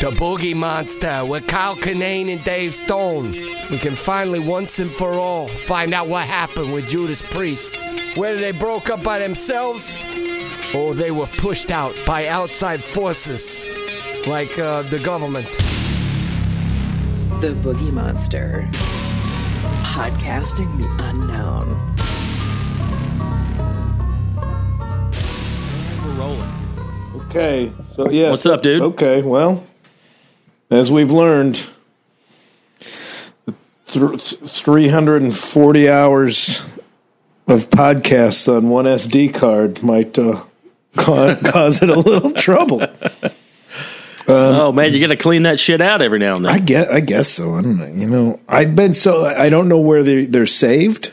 The Boogie Monster with Kyle Kinane and Dave Stone. We can finally, once and for all, find out what happened with Judas Priest. Whether they broke up by themselves or they were pushed out by outside forces like uh, the government. The Boogie Monster. Podcasting the unknown. Okay, so yeah. What's up, dude? Okay, well, as we've learned, th- 340 hours of podcasts on one SD card might uh, ca- cause it a little trouble. oh man, you got to clean that shit out every now and then. I guess, I guess so. I don't know. You know, I've been so I don't know where they they're saved.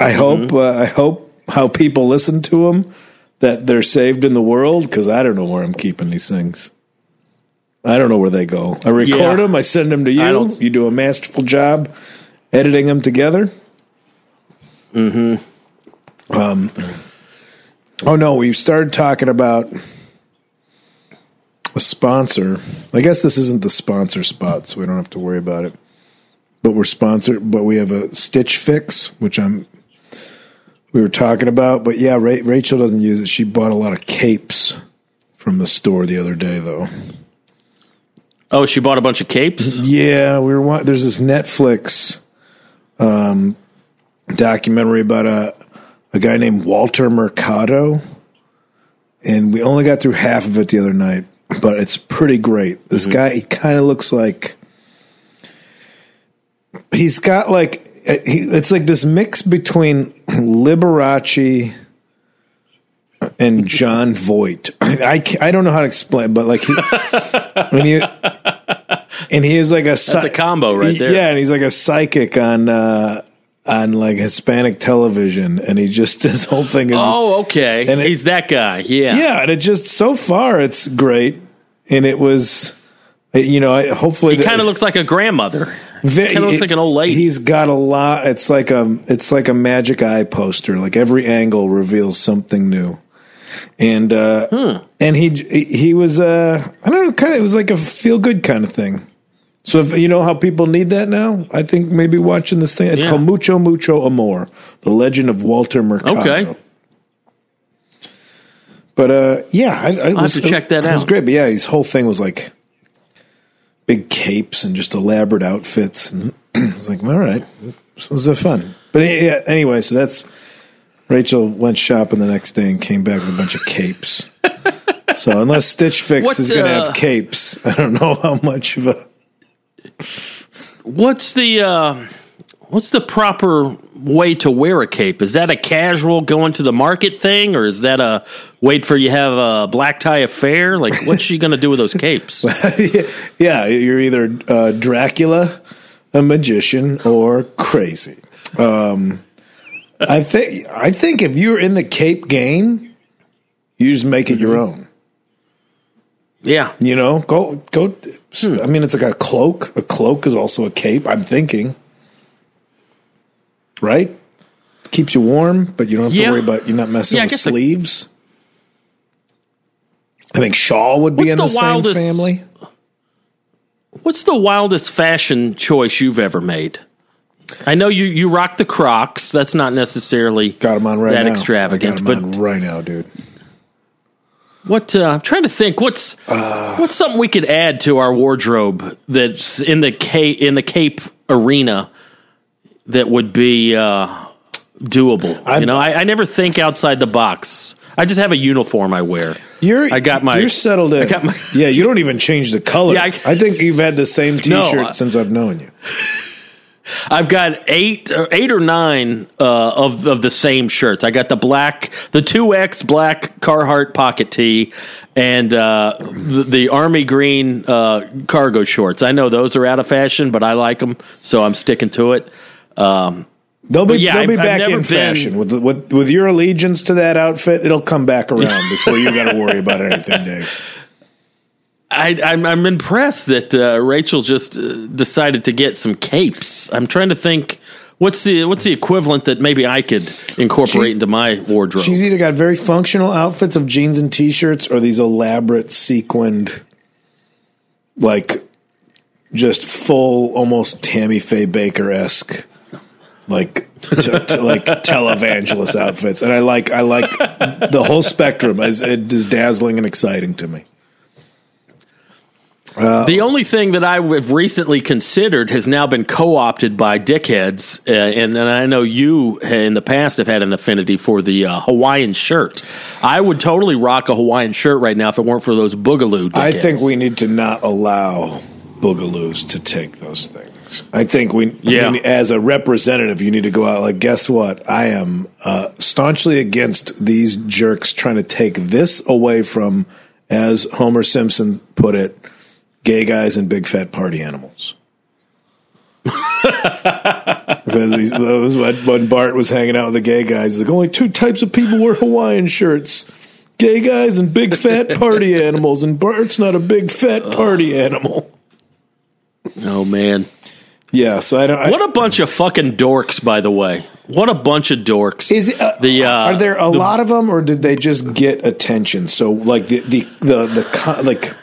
I hope uh, I hope how people listen to them that they're saved in the world because I don't know where I'm keeping these things. I don't know where they go. I record Yeah. them. I send them to you. You do a masterful job editing them together. Mm-hmm. Um. Oh no, we've started talking about a sponsor. I guess this isn't the sponsor spot, so we don't have to worry about it. But we're sponsored. But we have a Stitch Fix, which I'm. We were talking about, but yeah, Ra- Rachel doesn't use it. She bought a lot of capes from the store the other day, though. Oh, she bought a bunch of capes. Yeah, we were. wa- There's this Netflix um, documentary about a a guy named Walter Mercado, and we only got through half of it the other night, but it's pretty great. This guy, he kind of looks like he's got like it's like this mix between Liberace and Jon Voight. I ca- I don't know how to explain, but like he when you and he is like a That's a combo right there. yeah, and he's like a psychic on uh on like Hispanic television, and he just his whole thing is Oh, okay. And it- He's that guy. Yeah. yeah, and it just so far it's great, and it was. You know, I- hopefully, He kind of looks like a grandmother. Kind of looks like an old lady. He's got a lot. It's like a it's like a magic eye poster. Like every angle reveals something new. And uh Hmm. and he he was uh I don't know kind of it was like a feel good kind of thing. So if you know how people need that now, I think maybe watching this thing. It's Yeah. called Mucho Mucho Amor: The Legend of Walter Mercado. Okay. But uh, yeah, I, I have was, to check that out. It was great, but yeah, his whole thing was like big capes and just elaborate outfits, and I was like, all right, it was fun. But yeah, anyway, so that's Rachel went shopping the next day and came back with a bunch of capes. so unless Stitch Fix What's, is going to uh, have capes, I don't know how much of a What's the uh, what's the proper way to wear a cape? Is that a casual going to the market thing, or is that a wait for you have a black tie affair? Like, what's she going to do with those capes? yeah, you're either uh, Dracula, a magician, or crazy. Um, I think I think if you're in the cape game, you just make it your own. Yeah, You know, go go. I mean, it's like a cloak. A cloak is also a cape. I'm thinking, right? Keeps you warm, but you don't have Yeah. to worry about you're not messing Yeah, with sleeves. I think shawl would be in the the, same family. What's the wildest fashion choice you've ever made? I know you you rock the Crocs. That's not necessarily Got them on right that now. extravagant, but right now, dude. What uh, I'm trying to think. What's Uh. what's something we could add to our wardrobe that's in the cape in the Cape arena that would be uh, doable? I'm- you know, I, I never think outside the box. I just have a uniform I wear. You're I got my- You're settled in. I got my- yeah, you don't even change the color. Yeah, I, I- think you've had the same T-shirt No, since I've known you. I've got eight or eight or nine uh, of of the same shirts. I got the black, the two X black Carhartt pocket tee, and uh, the, the army green uh, cargo shorts. I know those are out of fashion, but I like them, so I'm sticking to it. Um, They'll be yeah, they'll be I've- I've back in been- fashion with with with your allegiance to that outfit. It'll come back around before you got to worry about anything, Dave. I, I'm, I'm impressed that uh, Rachel just uh, decided to get some capes. I'm trying to think What's the what's the equivalent that maybe I could incorporate She- into my wardrobe? She's either got very functional outfits of jeans and t-shirts or these elaborate sequined like just full almost Tammy Faye Bakker esque like to, to like televangelist outfits. And I like I like the whole spectrum as it is dazzling and exciting to me. The only thing that I have recently considered has now been co-opted by dickheads, uh, and, and I know you uh, in the past have had an affinity for the uh, Hawaiian shirt. I would totally rock a Hawaiian shirt right now if it weren't for those boogaloo. Dickheads. I think we need to not allow boogaloos to take those things. I think we, Yeah. we- as a representative, you need to go out like, guess what? I am uh, staunchly against these jerks trying to take this away from, as Homer Simpson put it, gay guys and big fat party animals. Says he's- when, when Bart was hanging out with the gay guys. He's like, only two types of people wear Hawaiian shirts gay guys and big fat party animals, and Bart's not a big fat party animal. Oh man, Yeah, so I don't. I, what a bunch of fucking dorks! By the way, what a bunch of dorks! is it? Uh, the uh, are there a the- lot of them, or did they just get attention? So, like the the the, the like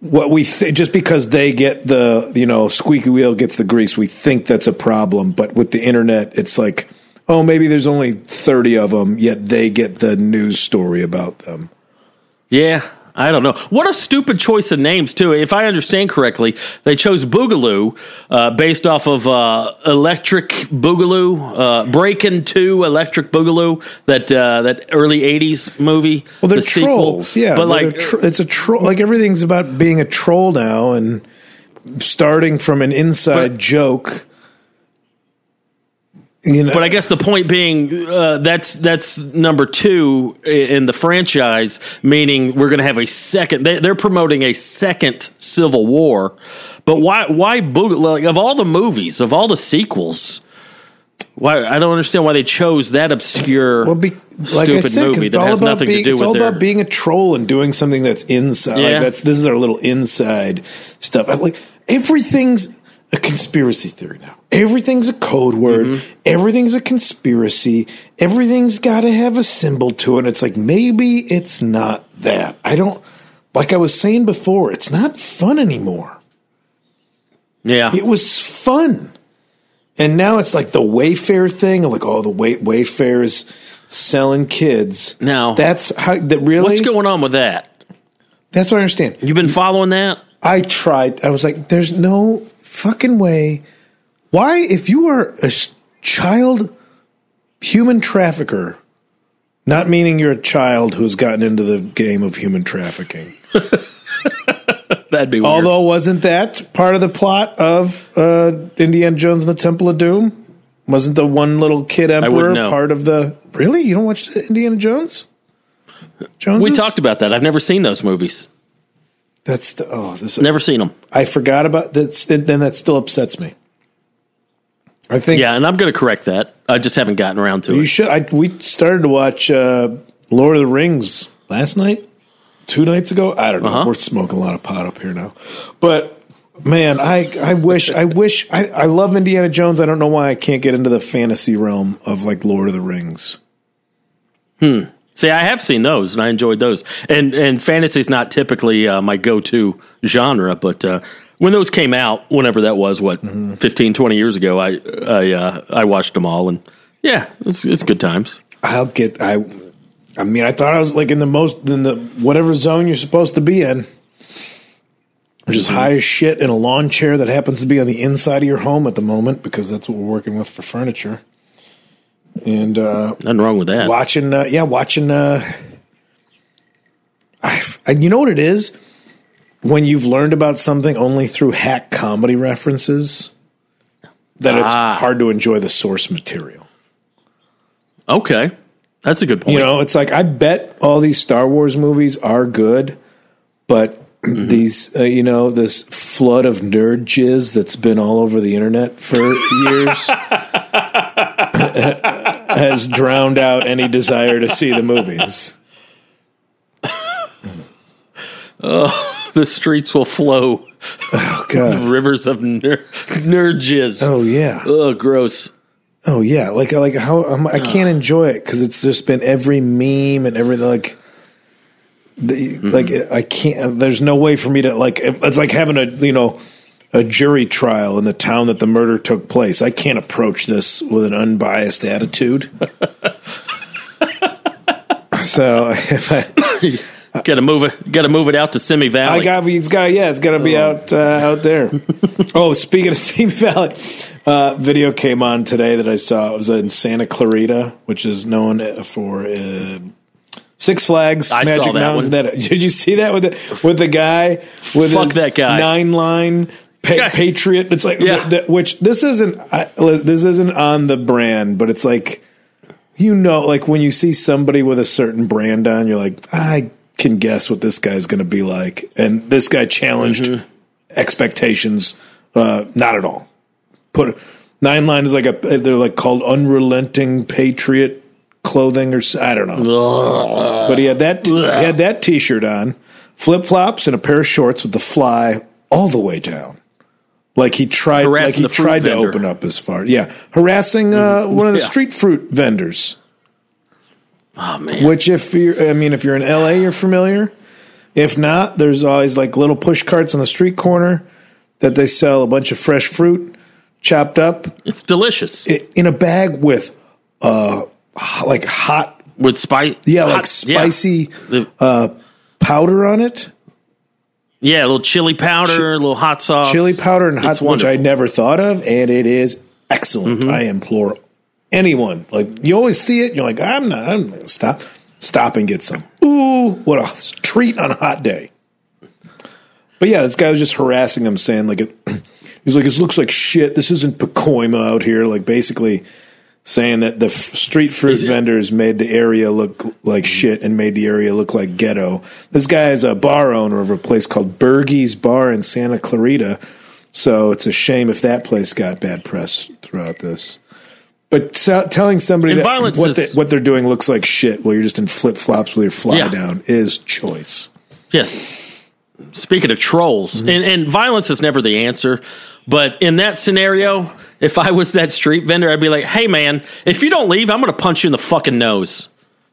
what we th- just because they get the you know squeaky wheel gets the grease, we think that's a problem. But with the internet, it's like, oh, maybe there's only thirty of them, yet they get the news story about them. Yeah, I don't know. What a stupid choice of names, too. If I understand correctly, they chose Boogaloo uh, based off of uh, Electric Boogaloo, uh, Breakin' 2 Electric Boogaloo, that uh, that early 80s movie. Well, they're the sequel. trolls, yeah. But, like, tro- it's a troll. Like everything's about being a troll now, and starting from an inside But- joke. You know, But I guess the point being uh, that's that's number two in the franchise, meaning we're going to have a second. They, they're promoting a second Civil War, but why? Why Boog- like, of all the movies, of all the sequels? Why I don't understand why they chose that obscure, well, be, like stupid said, movie that has nothing being, to do it's with It's all their. about being a troll and doing something that's inside. Yeah. Like that's this is our little inside stuff. Like everything's a conspiracy theory now. Everything's a code word. Mm-hmm. Everything's a conspiracy. Everything's got to have a symbol to it. It's like maybe it's not that. I don't. Like I was saying before, it's not fun anymore. yeah, It was fun. And now it's like the Wayfair thing. of like, oh, the Way- is selling kids. Now- that's how that really. what's going on with that? that's what I understand. You've been following that? I tried. I was like, there's no fucking way. Why, if you are a child human trafficker, not meaning you're a child who's gotten into the game of human trafficking. That'd be weird. Although, wasn't that part of the plot of uh, Indiana Jones and the Temple of Doom? Wasn't the one little kid emperor part of the? Really, you don't watch Indiana Jones? Jones. we talked about that. I've never seen those movies. That's the, oh, this. Never seen them. I forgot about that. Then that still upsets me. I think Yeah, and I'm going to correct that. I just haven't gotten around to you it. should. I, we started to watch uh, Lord of the Rings last night, two nights ago. I don't know. Uh-huh. We're smoking a lot of pot up here now, but man, I I wish I wish I, I love Indiana Jones. I don't know why I can't get into the fantasy realm of like Lord of the Rings. See, I have seen those and I enjoyed those. And and fantasy's not typically uh, my go-to genre, but uh, when those came out, whenever that was, what Mm-hmm. 15, 20 years ago, I I uh, I watched them all, and yeah, it's it's good times. I'll get I. I mean, I thought I was like in the most in the whatever zone you're supposed to be in, which is high as shit in a lawn chair that happens to be on the inside of your home at the moment because that's what we're working with for furniture. And uh, Nothing wrong with that. watching, uh, yeah, watching. Uh, I, I, you know what it is when you've learned about something only through hack comedy references that it's Ah. hard to enjoy the source material. Okay, that's a good point. You know, it's like I bet all these Star Wars movies are good, but Mm-hmm. these, uh, you know, this flood of nerd jizz that's been all over the internet for years has drowned out any desire to see the movies. the streets will flow Oh god. rivers of ner- nerd jizz. Oh yeah. Ugh, gross. Oh yeah. Like like how I'm, I can't enjoy it because it's just been every meme and everything like. The, Like mm-hmm. I can't. There's no way for me to like. It's like having a you know a jury trial in the town that the murder took place. I can't approach this with an unbiased attitude. so if I, Got to move it. Got to move it out to Simi Valley. I got it's got yeah, it's got to be out uh, out there. oh, speaking of Simi Valley, uh, video came on today that I saw. It was in Santa Clarita, which is known for uh, Six Flags I Magic Mountains. That did you see that with the with the guy with Fuck his that guy. nine line? Pa-. Patriot. It's like Yeah. th- th- which this isn't. I, this isn't on the brand, but it's like you know, like when you see somebody with a certain brand on, you're like, I can guess what this guy's going to be like. And this guy challenged Mm-hmm. expectations. Uh, not at all. Put nine line is like a they're like called unrelenting patriot clothing or I don't know. But he had that he had that T-shirt on, flip flops, and a pair of shorts with the fly all the way down. Like he tried, like he tried to open up as far, yeah, harassing uh, one of the Yeah. street fruit vendors. oh man. Which, if you're, I mean, if you're in LA, you're familiar. If not, there's always like little push carts on the street corner that they sell a bunch of fresh fruit chopped up It's delicious in a bag with, uh, like hot, with spice. yeah, like spicy Yeah. uh, powder on it, Yeah, a little chili powder, a little hot sauce, chili powder and hot, It's which I never thought of, and it is excellent. Mm-hmm. I implore anyone. Like you always see it, you're like, I'm not. I'm not gonna stop. Stop and get some. Ooh, what a treat on a hot day. But yeah, this guy was just harassing him, saying like, it, he's like, this looks like shit. This isn't Pacoima out here. Like basically saying that the f- street fruit it- vendors made the area look like shit and made the area look like ghetto. This guy is a bar owner of a place called Bergie's Bar in Santa Clarita. So it's a shame if that place got bad press throughout this. But so, telling somebody that what, is- they, what they're doing looks like shit while you're just in flip flops with your fly Yeah. down is choice. Yes. Speaking of trolls, Mm-hmm. and, and violence is never the answer. But in that scenario, if I was that street vendor, I'd be like, hey, man, if you don't leave, I'm going to punch you in the fucking nose.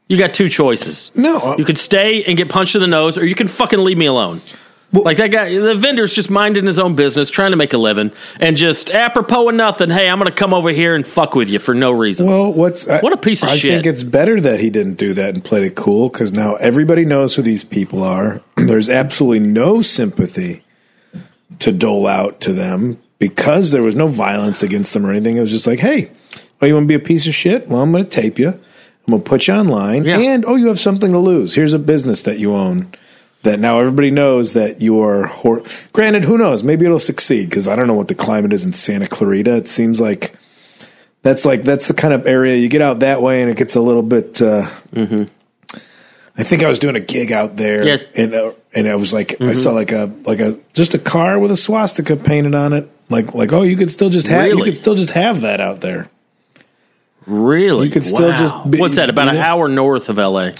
You got two choices. No, uh, You could stay and get punched in the nose, or you can fucking leave me alone. like that guy, the vendor's just minding his own business, trying to make a living, and just apropos of nothing, hey, I'm going to come over here and fuck with you for no reason. Well, what's What a piece of I shit. I think it's better that he didn't do that and played it cool because now everybody knows who these people are. There's absolutely no sympathy to dole out to them because there was no violence against them or anything. It was just like, hey, oh, you want to be a piece of shit? Well, I'm going to tape you. I'm going to put you online, Yeah. and oh, you have something to lose. Here's a business that you own. That now everybody knows that you are. Hor- Granted, who knows? Maybe it'll succeed because I don't know what the climate is in Santa Clarita. It seems like that's like that's the kind of area you get out that way, and it gets a little bit. Uh, I think I was doing a gig out there, Yeah. and uh, and I was like, I saw like a like a just a car with a swastika painted on it, like like oh, you could still just have you could still just have that out there. really? You could still Wow. just be- What's that, about an yeah. hour north of LA?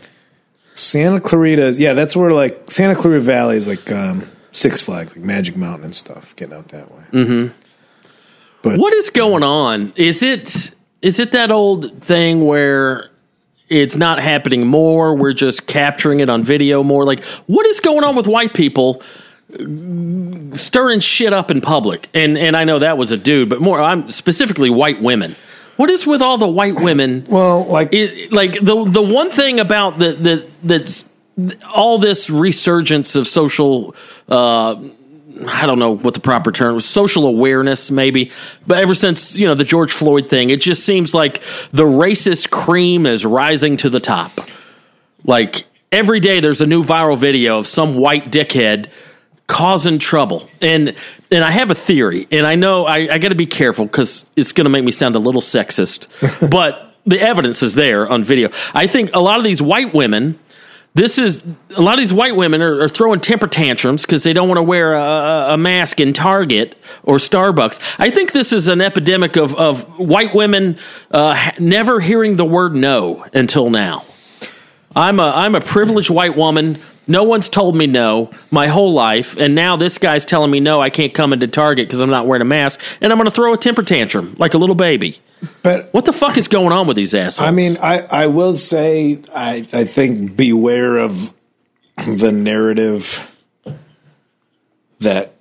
Santa Clarita, is yeah, that's where like Santa Clarita Valley is like um, Six Flags, like Magic Mountain and stuff. Getting out that way. Mm-hmm. But What is going on? Is it is it that old thing where it's not happening more? We're just capturing it on video more. Like, what is going on with white people stirring shit up in public? And and I know that was a dude, but more I'm specifically white women. What is with all the white women? well, like it, like the the one thing about the the that's all this resurgence of social uh I don't know what the proper term is, social awareness maybe. But ever since, you know, the George Floyd thing, it just seems like the racist cream is rising to the top. Like every day there's a new viral video of some white dickhead causing trouble. And and I have a theory, and I know I, I gotta be careful because it's gonna make me sound a little sexist. but the evidence is there on video. I think a lot of these white women this is a lot of these white women are, are throwing temper tantrums because they don't want to wear a, a mask in Target or Starbucks. I think this is an epidemic of, of white women uh, never hearing the word no until now. I'm a I'm a privileged white woman No one's told me no my whole life, and now this guy's telling me no, I can't come into Target because I'm not wearing a mask, and I'm going to throw a temper tantrum like a little baby. But What the fuck is going on with these assholes? I mean, I, I will say, I, I think beware of the narrative that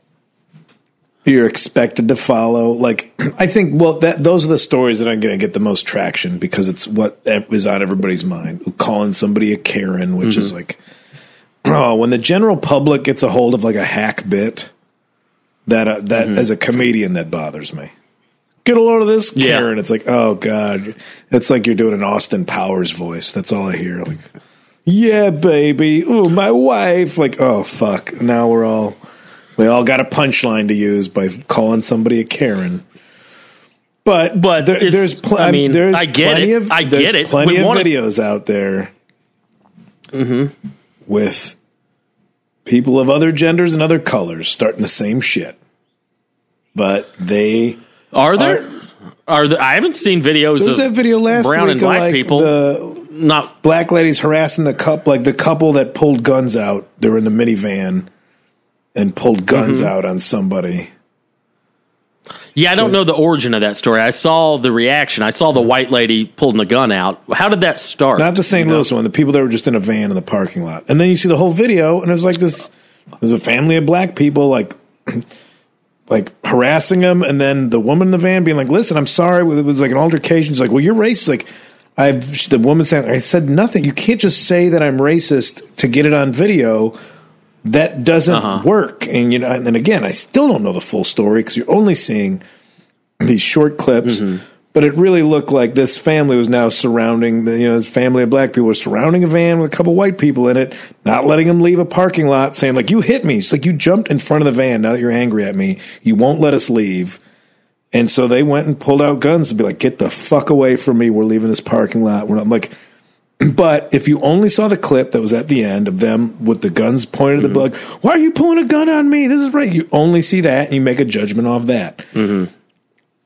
you're expected to follow. Like, I think, well, that those are the stories that are going to get the most traction because it's what is on everybody's mind. Calling somebody a Karen, which is mm-hmm. like, oh, when the general public gets a hold of like a hack bit, that uh, that as a comedian that bothers me. Get a load of this, Yeah. Karen. It's like, oh god, it's like you're doing an Austin Powers voice. That's all I hear. Like, yeah, baby. Ooh, my wife. Like, oh fuck. Now we're all we all got a punchline to use by calling somebody a Karen. But But there, there's pl- I mean, there's I get plenty it. of I there's get it. plenty We of videos out there Mm-hmm. With people of other genders and other colors starting the same shit. But they are there? Are there, I haven't seen videos of that video last brown week and of black like people. the not black ladies harassing the couple, like the couple that pulled guns out. They were in the minivan and pulled guns Mm-hmm. out on somebody. Yeah, I don't know the origin of that story. I saw the reaction. I saw the white lady pulling the gun out. How did that start? Not the St. You know? Louis one. The people that were just in a van in the parking lot, and then you see the whole video, and it was like this. There's a family of black people like. Like harassing them, and then the woman in the van being like, "Listen, I'm sorry." It was like an altercation. She's like, "Well, you're racist." Like, I've the woman saying, "I said nothing. You can't just say that I'm racist to get it on video. That doesn't Uh-huh. work." And you know, and then again, I still don't know the full story because you're only seeing these short clips. But it really looked like this family was now surrounding the, you know, this family of black people were surrounding a van with a couple white people in it, not letting them leave a parking lot, saying like, "You hit me." It's like you jumped in front of the van. Now that you're angry at me, you won't let us leave. And so they went and pulled out guns to be like, "Get the fuck away from me. We're leaving this parking lot." We're not I'm like. But if you only saw the clip that was at the end of them with the guns pointed at the mm-hmm. like, why are you pulling a gun on me? This is right. You only see that and you make a judgment off that. Mm-hmm.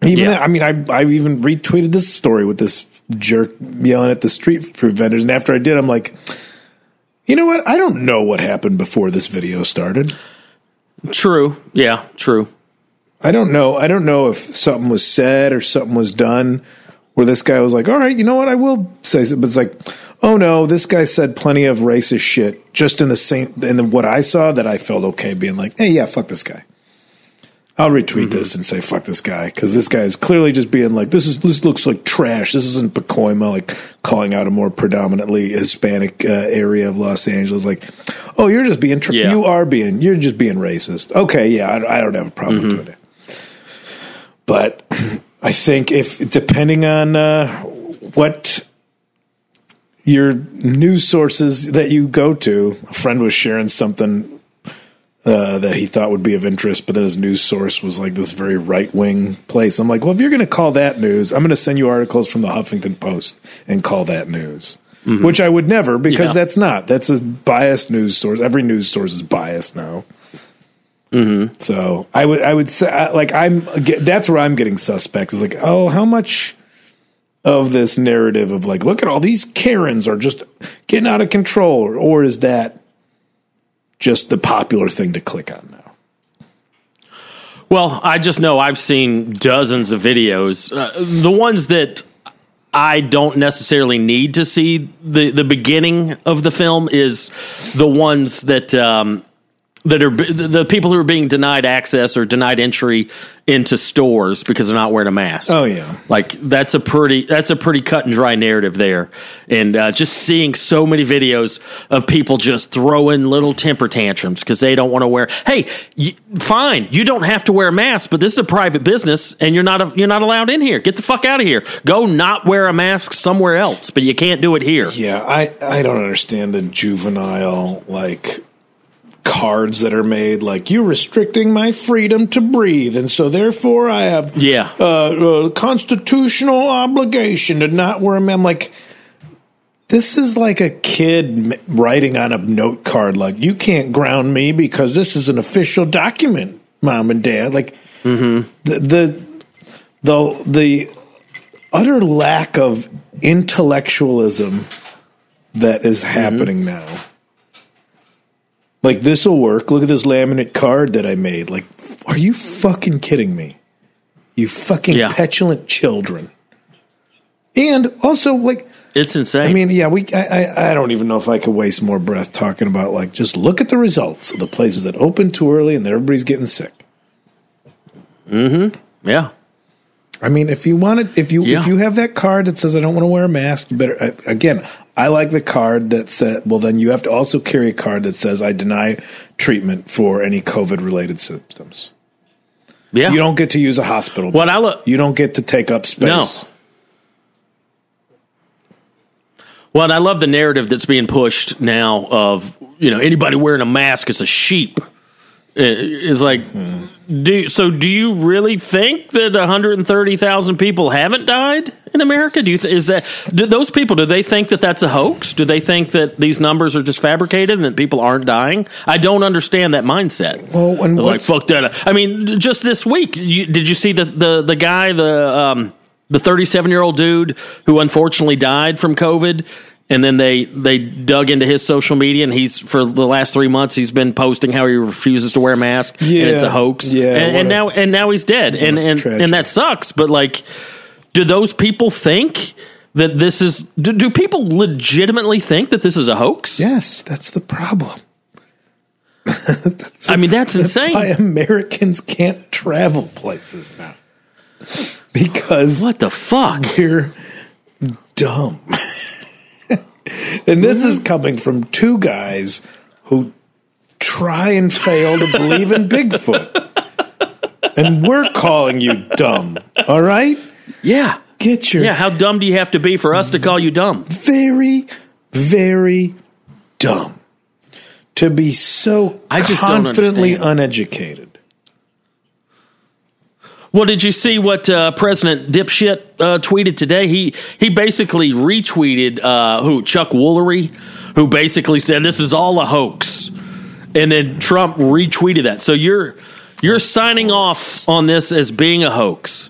Even Yeah. that, I mean, I I even retweeted this story with this jerk yelling at the street food vendors, and after I did, I'm like, you know what? I don't know what happened before this video started. True. Yeah, true. I don't know. I don't know if something was said or something was done where this guy was like, all right, you know what? I will say something. But it's like, oh no, this guy said plenty of racist shit just in the same, in the, what I saw that I felt okay being like, hey, yeah, fuck this guy. I'll retweet this and say fuck this guy because this guy is clearly just being like this is this looks like trash. This isn't Pacoima like calling out a more predominantly Hispanic uh, area of Los Angeles. Like, oh, you're just being tr- Yeah. you are being you're just being racist. Okay, yeah, I, I don't have a problem with doing it. But I think if depending on uh, what your news sources that you go to, a friend was sharing something uh, that he thought would be of interest, but then his news source was like this very right wing place. I'm like, well, if you're going to call that news, I'm going to send you articles from the Huffington Post and call that news. Which I would never because Yeah. that's not. That's a biased news source. Every news source is biased now. So I would I would say like I'm that's where I'm getting suspect is like oh how much of this narrative of like look at all these Karens are just getting out of control or, is that just the popular thing to click on now? Well, I just know I've seen dozens of videos. Uh, the ones that I don't necessarily need to see the the beginning of the film is the ones that um, that are the people who are being denied access or denied entry into stores because they're not wearing a mask. Oh yeah. Like that's a pretty that's a pretty cut and dry narrative there, and uh, just seeing so many videos of people just throwing little temper tantrums because they don't want to wear. Hey, y- fine, you don't have to wear a mask, but this is a private business, and you're not a, you're not allowed in here. Get the fuck out of here. Go not wear a mask somewhere else, but you can't do it here. Yeah, I I don't understand the juvenile like cards that are made like you're restricting my freedom to breathe and so therefore I have Yeah. uh, uh, constitutional obligation to not wear a man. I'm like, this is like a kid writing on a note card, like, you can't ground me because this is an official document, mom and dad. Like, the, the, the, the utter lack of intellectualism that is happening now Like this will work. Look at this laminate card that I made. Like, are you fucking kidding me? You fucking Yeah. petulant children. And also, like, It's insane. I mean, yeah, we. I, I, I don't even know if I could waste more breath talking about like just look at the results of the places that open too early and that everybody's getting sick. Mm-hmm. Yeah. I mean, if you want it, if you Yeah. if you have that card that says I don't want to wear a mask, you better. I, again, I like the card that said. Well, then you have to also carry a card that says I deny treatment for any COVID related symptoms. Yeah. You don't get to use a hospital. What I look. you don't get to take up space. No. Well, and I love the narrative that's being pushed now of you know anybody wearing a mask is a sheep. It- It's like, do so? Do you really think that 130,000 people haven't died in America? Do you th- is that do those people? Do they think that that's a hoax? Do they think that these numbers are just fabricated and that people aren't dying? I don't understand that mindset. Well, and like fuck that. I mean, just this week, you, did you see the the the guy the um the 37 year old dude who unfortunately died from COVID? And then they they dug into his social media, and he's for the last three months he's been posting how he refuses to wear a mask, and it's a hoax. Yeah, and, and a- now and now he's dead, and and tragedy. and that sucks. But like, do those people think that this is? Do, do people legitimately think that this is a hoax? Yes, that's the problem. I mean that's, That's insane. why Americans can't travel places now because what the fuck? we're dumb. and this is mm-hmm. coming from two guys who try and fail to believe in Bigfoot. And we're calling you dumb. All right? Yeah. Get your Yeah, how dumb do you have to be for us to call you dumb? very, very dumb to be so I just confidently uneducated. Well, did you see what uh, President Dipshit uh, tweeted today? He he basically retweeted uh, who Chuck Woolery, who basically said this is all a hoax, and then Trump retweeted that. So you're you're signing off on this as being a hoax.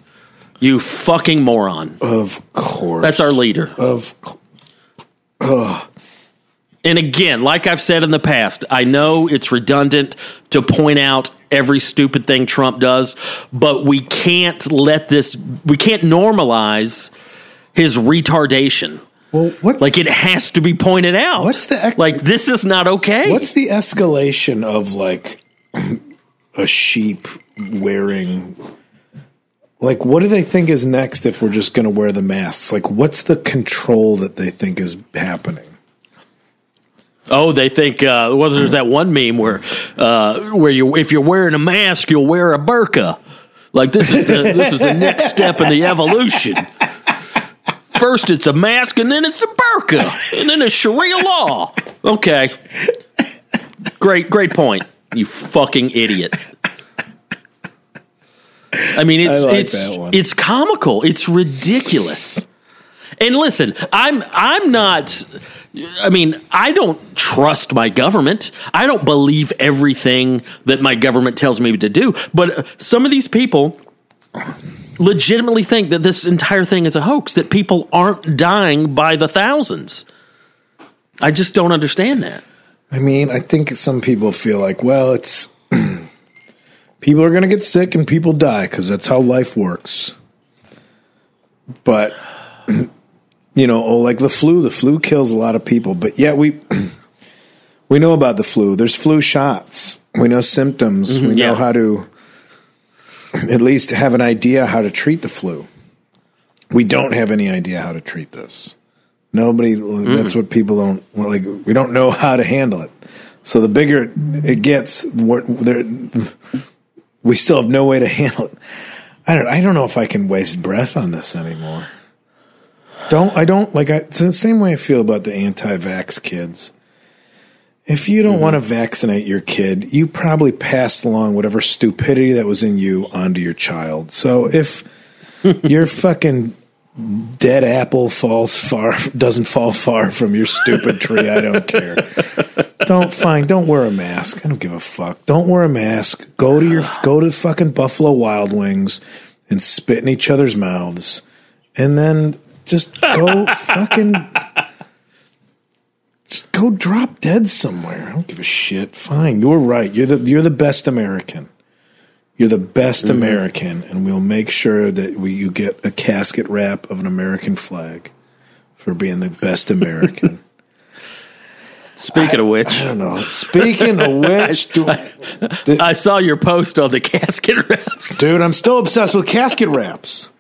You fucking moron. Of course. That's our leader. of course. And again, like I've said in the past, I know it's redundant to point out every stupid thing Trump does, but we can't let this, we can't normalize his retardation. Well, what Like it has to be pointed out. What's the ec- like this is not okay. What's the escalation of like a sheep wearing? Like, what do they think is next if we're just going to wear the masks? Like, what's the control that they think is happening? Oh, they think uh, well, there's that one meme where uh, where you if you're wearing a mask, you'll wear a burqa. Like this is the, this is the next step in the evolution. First, it's a mask, and then it's a burqa, and then it's Sharia law. Okay, great, great point. You fucking idiot. I mean, it's I like it's it's comical. It's ridiculous. And listen, I'm I'm not. I mean, I don't trust my government. I don't believe everything that my government tells me to do. But some of these people legitimately think that this entire thing is a hoax. That people aren't dying by the thousands. I just don't understand that. I mean, I think some people feel like, well, it's people are going to get sick and people die because that's how life works. But you know, oh, like the flu, the flu kills a lot of people. But yeah, we we know about the flu. There's flu shots. We know symptoms. Mm-hmm. we yeah. know how to at least have an idea how to treat the flu. We don't have any idea how to treat this. Nobody. Mm. That's what people don't like. We don't know how to handle it. So the bigger it gets, what there, we still have no way to handle it. I don't. I don't know if I can waste breath on this anymore. Don't I don't like I, it's the same way I feel about the anti-vax kids. If you don't mm-hmm. want to vaccinate your kid, you probably passed along whatever stupidity that was in you onto your child. So if your fucking dead apple falls far doesn't fall far from your stupid tree, I don't care. Don't fine, don't wear a mask. I don't give a fuck. Don't wear a mask. Go to your go to fucking Buffalo Wild Wings and spit in each other's mouths. And then just go fucking Just go drop dead somewhere. I don't give a shit. Fine, you're right. You're the you're the best American. You're the best Mm-hmm. American, and we'll make sure that we, you get a casket wrap of an American flag for being the best American. Speaking of which, I don't know. Speaking of which, do, I saw your post on the casket wraps. dude, I'm still obsessed with casket wraps.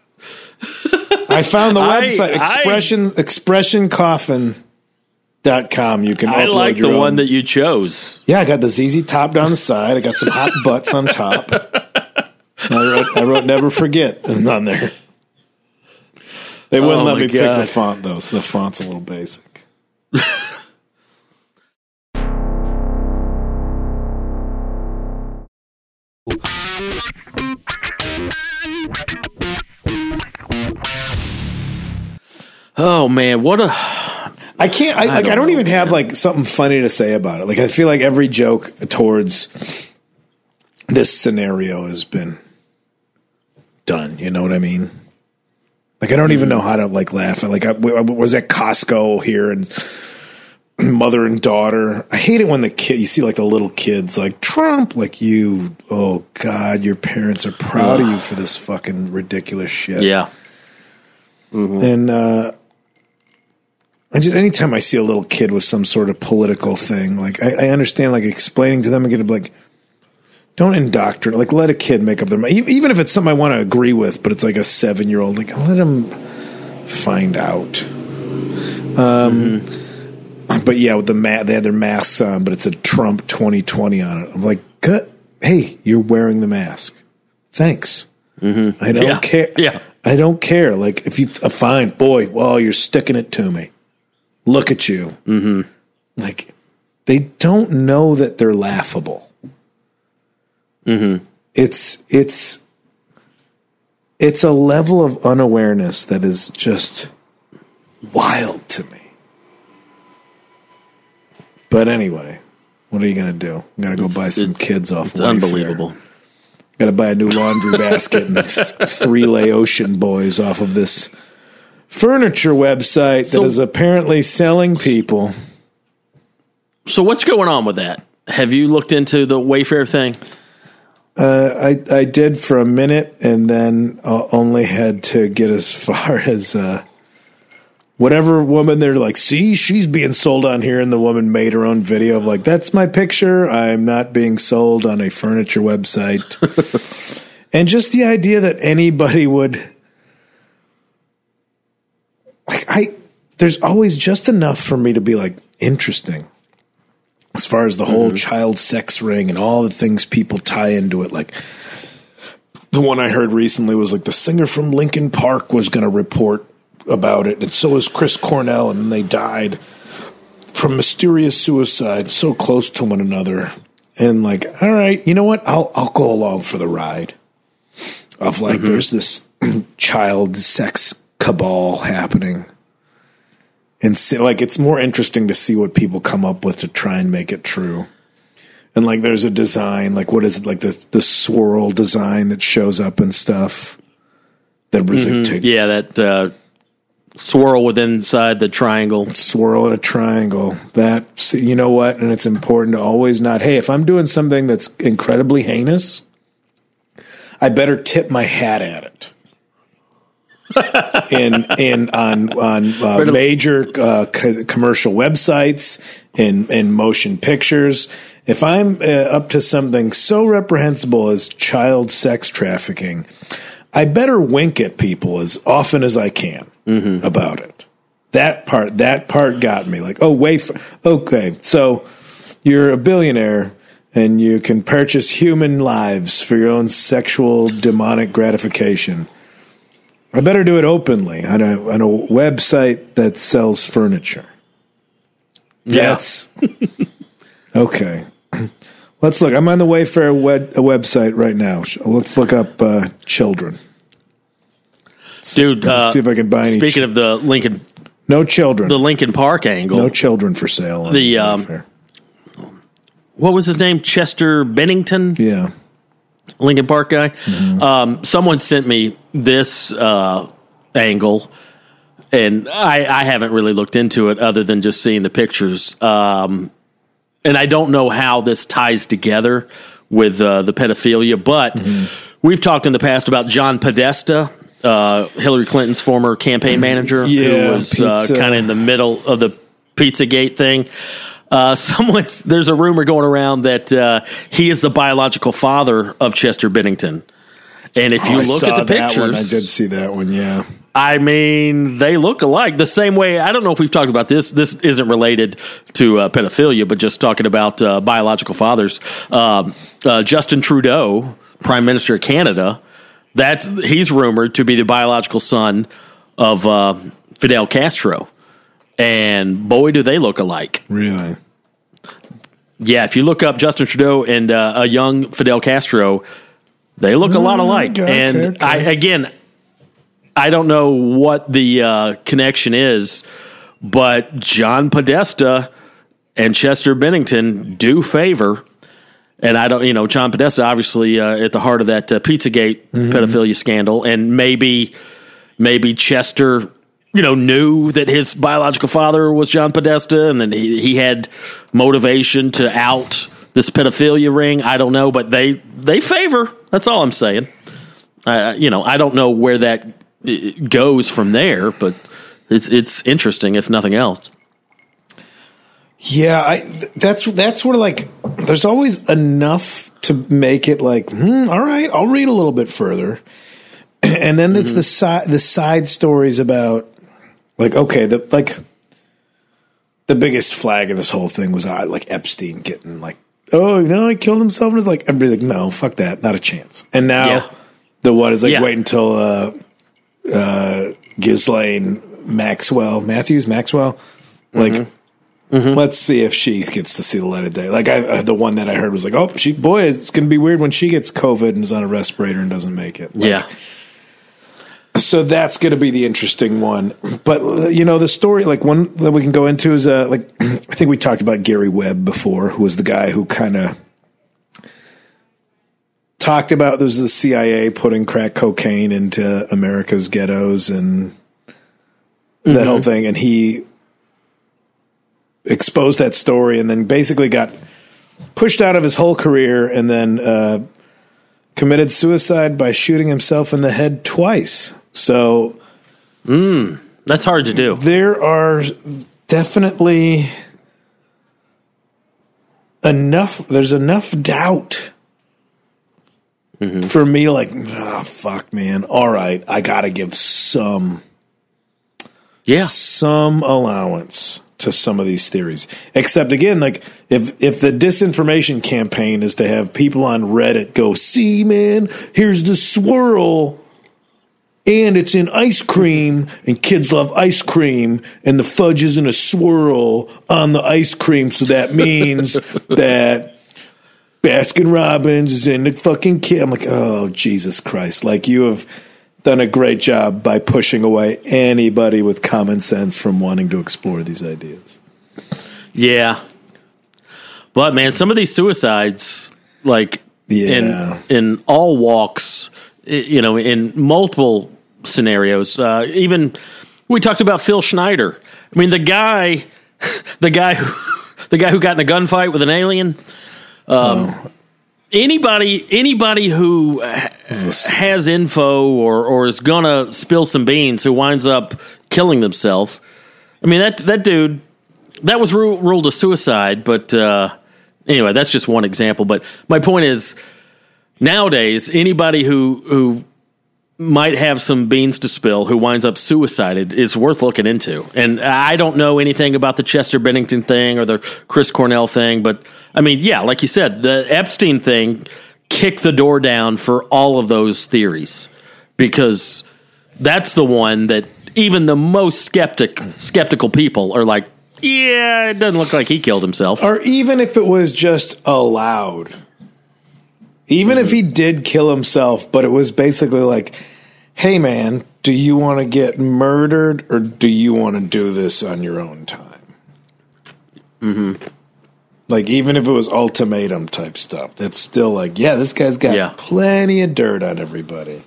I found the I- website I- expression expressioncoffin.com. You can I upload like your the own. one that you chose. Yeah, I got the ZZ top down the side. I got some hot butts on top. I wrote, I wrote "Never Forget" on there. They wouldn't Oh let my me pick the font though, so the font's a little basic. Oh man, what a I can't. I, like. Don't don't know, even have like something funny to say about it. Like I feel like every joke towards this scenario has been done. You know what I mean? Like I don't even know how to like laugh. Like I, I was at Costco here and mother and daughter. I hate it when the kid you see like the little kids like Trump. Like you, oh God, your parents are proud of you for this fucking ridiculous shit. yeah. And uh, I just anytime I see a little kid with some sort of political thing, like I, I understand, like explaining to them and get to like, don't indoctrinate. Like let a kid make up their mind, even if it's something I want to agree with, but it's like a seven year old. Like let them find out. Um, but yeah, with the ma- they had their masks on, but it's a Trump twenty twenty on it. I'm like, good. Hey, you're wearing the mask. Thanks. I don't Yeah. care. Yeah. I don't care. Like if you uh, fine boy, well, you're sticking it to me. Look at you. Mm-hmm. Like they don't know that they're laughable. Mm-hmm. It's it's it's a level of unawareness that is just wild to me. But anyway, what are you gonna do? I'm gonna go buy some it's- kids off. It's Wayfair. unbelievable. Got to buy a new laundry basket and th- three Laotian boys off of this furniture website So- that is apparently selling people. So what's going on with that? Have you looked into the Wayfair thing? I I did for a minute and then uh, only had to get as far as uh, whatever woman they're like. See, she's being sold on here, and the woman made her own video of like, "That's my picture. I'm not being sold on a furniture website." and just the idea that anybody would like, I there's always just enough for me to be like interesting. As far as the whole mm-hmm. child sex ring and all the things people tie into it like the one i heard recently was like the singer from Linkin Park was going to report about it and so was chris cornell and they died from mysterious suicide so close to one another. And like all right you know what? I'll i'll go along for the ride. Of like mm-hmm. there's this child sex cabal happening and see, like it's more interesting to see what people come up with to try and make it true. And like there's a design, like what is it, like the the swirl design that shows up and stuff. That was like to Yeah, that uh, swirl with inside the triangle. swirl in a triangle. That you know what, and it's important to always not. Hey, if I'm doing something that's incredibly heinous, I better tip my hat at it. In in on on uh, major uh, co- commercial websites in in motion pictures. If I'm uh, up to something so reprehensible as child sex trafficking, I better wink at people as often as I can about it. That part that part got me. Like, oh wait, okay, so you're a billionaire and you can purchase human lives for your own sexual demonic gratification. I better do it openly on a on a website that sells furniture. That's okay. Let's look. I'm on the Wayfair web, a website right now. Let's look up uh, children. Dude, uh, see if I can buy any. speaking ch- of the Linkin no children. the Linkin Park angle, no children for sale. On The, um, what was his name? Chester Bennington, yeah. Linkin Park guy. Mm-hmm. Um, someone sent me this uh, angle, and I, I haven't really looked into it other than just seeing the pictures. Um, and I don't know how this ties together with uh, the pedophilia, but we've talked in the past about John Podesta, uh, Hillary Clinton's former campaign manager, Yeah, who was uh, kind of in the middle of the Pizzagate thing. Uh, someone's there's a rumor going around that uh, he is the biological father of Chester Bennington. And if you Oh, look at the pictures, one. I did see that one. Yeah. I mean, they look alike the same way. I don't know if we've talked about this. This isn't related to uh, pedophilia, but just talking about uh, biological fathers. Um, uh, Justin Trudeau, Prime Minister of Canada, that's he's rumored to be the biological son of uh, Fidel Castro, and boy, do they look alike. Really. Yeah, if you look up Justin Trudeau and uh, a young Fidel Castro, they look a lot alike. Mm, okay, and okay, I again, I don't know what the uh, connection is, but John Podesta and Chester Bennington do favor. And I don't, you know, John Podesta obviously uh, at the heart of that uh, Pizzagate Mm-hmm. pedophilia scandal, and maybe, maybe Chester, you know, knew that his biological father was John Podesta, and then he, he had motivation to out this pedophilia ring. I don't know, but they they favor. That's all I'm saying. Uh, you know, I don't know where that goes from there, but it's it's interesting if nothing else. Yeah, I that's that's of like there's always enough to make it like, hmm, all right, I'll read a little bit further, and then it's the side the side stories about like okay, the like the biggest flag of this whole thing was uh, like Epstein getting like, oh, you know, he killed himself, and it's like everybody's like, no, fuck that, not a chance. And now Yeah. the what is like, Yeah. wait until uh, uh, Ghislaine Maxwell Matthews Maxwell, like. Let's see if she gets to see the light of day. Like I, uh, the one that I heard was like, "Oh, she boy, it's going to be weird when she gets COVID and is on a respirator and doesn't make it." Like, yeah, so that's going to be the interesting one. But you know, the story, like one that we can go into is uh, like I think we talked about Gary Webb before, who was the guy who kind of talked about there's the CIA putting crack cocaine into America's ghettos and that whole thing, and he exposed that story, and then basically got pushed out of his whole career, and then. Uh, committed suicide by shooting himself in the head twice. So hmm, that's hard to do. there are definitely enough there's enough doubt mm-hmm. for me like oh fuck man all right i gotta give some Yeah, some allowance to some of these theories. Except again, like if if the disinformation campaign is to have people on Reddit go, "See, man, here's the swirl." And it's in ice cream, and kids love ice cream, and the fudge is in a swirl on the ice cream, so that means that Baskin Robbins is in the fucking kid. I'm like, oh Jesus Christ! Like you have done a great job by pushing away anybody with common sense from wanting to explore these ideas. yeah. But man, some of these suicides, like Yeah. in in all walks, you know, in multiple scenarios. Uh, even we talked about Phil Schneider. I mean, the guy, the guy who, the guy who got in a gunfight with an alien. Um, Anybody, anybody who has info or or is gonna spill some beans, who winds up killing themselves. I mean that that dude, that was ru- ruled a suicide. But uh, anyway, that's just one example. But my point is, nowadays anybody who who might have some beans to spill who winds up suicided is worth looking into. And I don't know anything about the Chester Bennington thing or the Chris Cornell thing, but I mean, yeah, like you said, the Epstein thing kicked the door down for all of those theories because that's the one that even the most skeptic skeptical people are like, yeah, it doesn't look like he killed himself. Or even if it was just allowed. Even if he did kill himself, but it was basically like, hey man, do you want to get murdered or do you want to do this on your own time? Mm-hmm. Like, even if it was ultimatum type stuff, that's still like, yeah, this guy's got Yeah. plenty of dirt on everybody.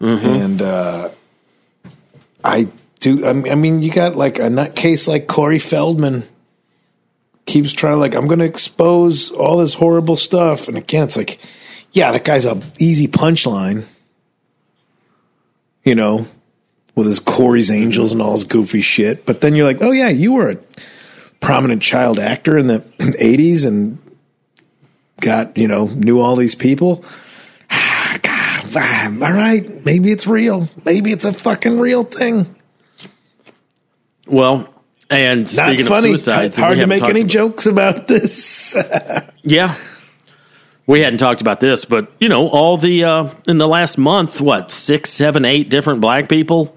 And uh, I do. I mean, I mean, you got like a nutcase like Corey Feldman keeps trying like I'm going to expose all this horrible stuff, and again, it's like, yeah, that guy's a easy punchline, you know, with his Corey's Angels and all his goofy shit. But then you're like, oh yeah, you were a prominent child actor in the '80s and got you know knew all these people. Ah, God, ah, all right, maybe it's real. Maybe it's a fucking real thing. Well, and Not speaking funny. of suicides, it's hard to make any about- jokes about this. Yeah. We hadn't talked about this, but you know, all the uh, in the last month, what six, seven, eight different black people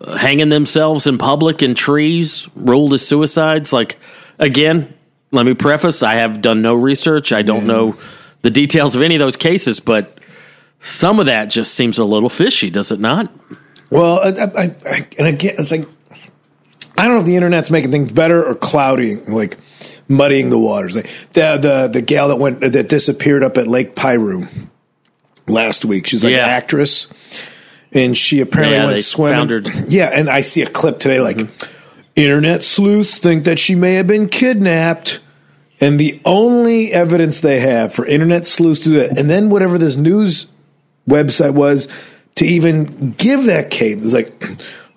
uh, hanging themselves in public in trees, ruled as suicides. Like again, let me preface: I have done no research. I don't know the details of any of those cases, but some of that just seems a little fishy, does it not? Well, I, I, I, and again, it's like I don't know if the internet's making things better or clouding, like muddying the waters. Like the the the gal that went that disappeared up at Lake Piru last week. She's like Yeah. an actress, and she apparently Yeah, went swimming. Mm-hmm. Yeah, and I see a clip today, like internet sleuths think that she may have been kidnapped. And the only evidence they have for internet sleuths to do that, and then whatever this news website was to even give that case. It's like,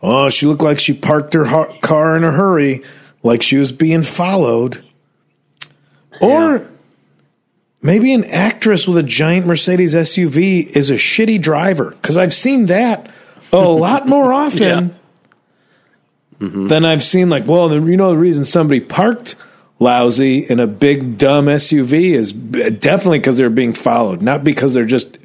oh, she looked like she parked her har- car in a hurry, like she was being followed. Or maybe an actress with a giant Mercedes SUV is a shitty driver, because I've seen that a lot more often mm-hmm. than I've seen. Like, well, the, you know, the reason somebody parked lousy in a big dumb SUV is definitely because they're being followed, not because they're just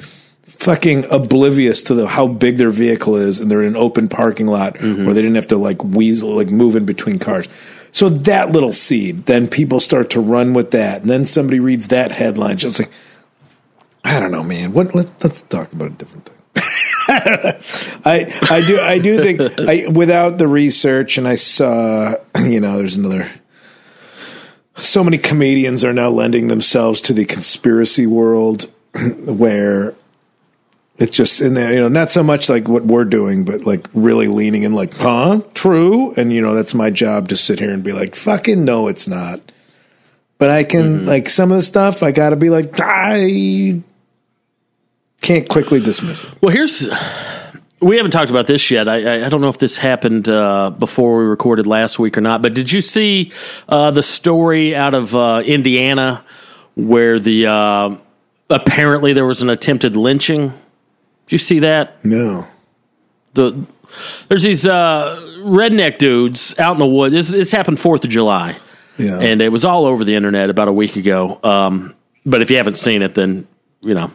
fucking oblivious to the how big their vehicle is and they're in an open parking lot mm-hmm. where they didn't have to like weasel like move in between cars. So that little seed, then people start to run with that, and then somebody reads that headline, just like I don't know, man. What let's let's talk about a different thing. I I do I do think I, without the research, and I saw you know there's another. So many comedians are now lending themselves to the conspiracy world, where it's just in there, you know, not so much like what we're doing, but like really leaning in, like, huh, true, and you know, that's my job to sit here and be like, fucking no, it's not. But I can like some of the stuff, I got to be like, I can't quickly dismiss it. Well, here's we haven't talked about this yet. I, I, I don't know if this happened uh, before we recorded last week or not. But did you see uh, the story out of uh, Indiana where the uh, apparently there was an attempted lynching? Did you see that? No. The there's these uh, redneck dudes out in the woods. This, this happened Fourth of July, Yeah. and it was all over the internet about a week ago. Um, but if you haven't seen it, then you know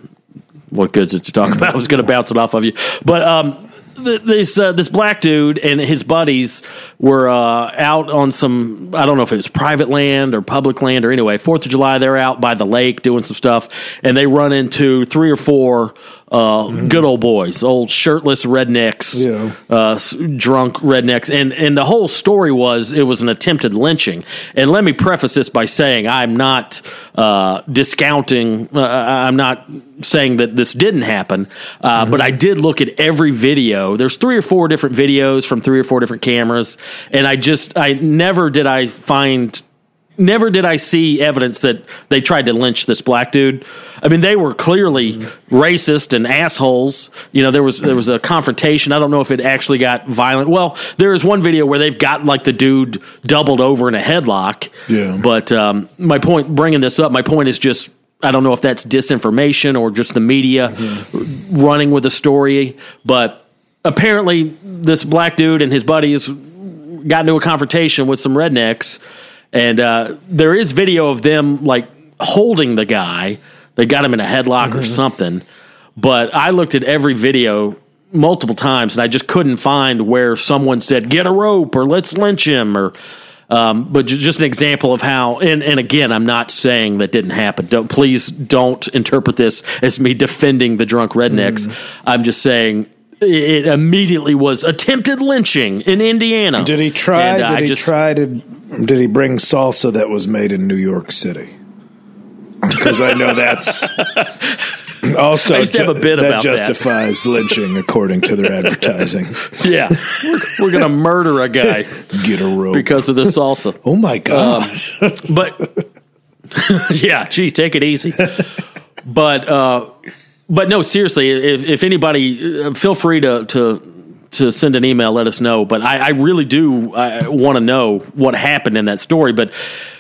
what good's it to talk about? I was going to bounce it off of you, but um, th- this uh, this black dude and his buddies were uh, out on some I don't know if it was private land or public land or anyway Fourth of July they're out by the lake doing some stuff and they run into three or four uh, good old boys, old shirtless rednecks, Yeah. uh, drunk rednecks, and and the whole story was it was an attempted lynching. And let me preface this by saying I'm not uh, discounting. Uh, I'm not saying that this didn't happen, uh, but I did look at every video. There's three or four different videos from three or four different cameras, and I just I never did I find never did I see evidence that they tried to lynch this black dude. I mean, they were clearly racist and assholes. You know, there was there was a confrontation. I don't know if it actually got violent. Well, there is one video where they've got like the dude doubled over in a headlock. Yeah. But um, my point, bringing this up, my point is just. I don't know if that's disinformation or just the media running with the story, but apparently this black dude and his buddies got into a confrontation with some rednecks, and uh, there is video of them like holding the guy. They got him in a headlock or something. But I looked at every video multiple times, and I just couldn't find where someone said "get a rope" or "let's lynch him" or. Um, but just an example of how, and, and again, I'm not saying that didn't happen. Don't please don't interpret this as me defending the drunk rednecks. I'm just saying it immediately was attempted lynching in Indiana. Did he try? And, uh, did I he just- try to? Did he bring salsa that was made in New York City? Because I know that's Also, I used to have a bit that about that. justifies lynching according to their advertising. Yeah, we're, we're gonna murder a guy Get a rope. because of the salsa. oh my god! but yeah, gee, take it easy. But uh, but no, seriously, if, if anybody, uh, feel free to to to send an email, let us know. But I, I really do uh, I want to know what happened in that story. But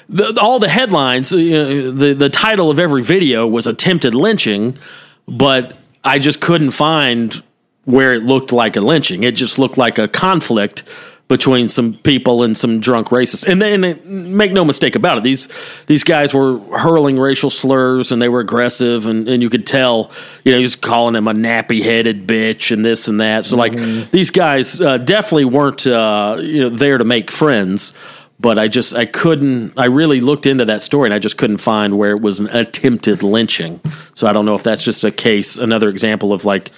the, all the headlines, you know, the the title of every video was attempted lynching, but I just couldn't find where it looked like a lynching. It just looked like a conflict between some people and some drunk racists. And then make no mistake about it, these these guys were hurling racial slurs and they were aggressive and, and you could tell, you know, he was calling him a nappy headed bitch and this and that. So like these guys uh, definitely weren't uh, you know there to make friends. But I just I couldn't I really looked into that story and I just couldn't find where it was an attempted lynching. So I don't know if that's just a case, another example of like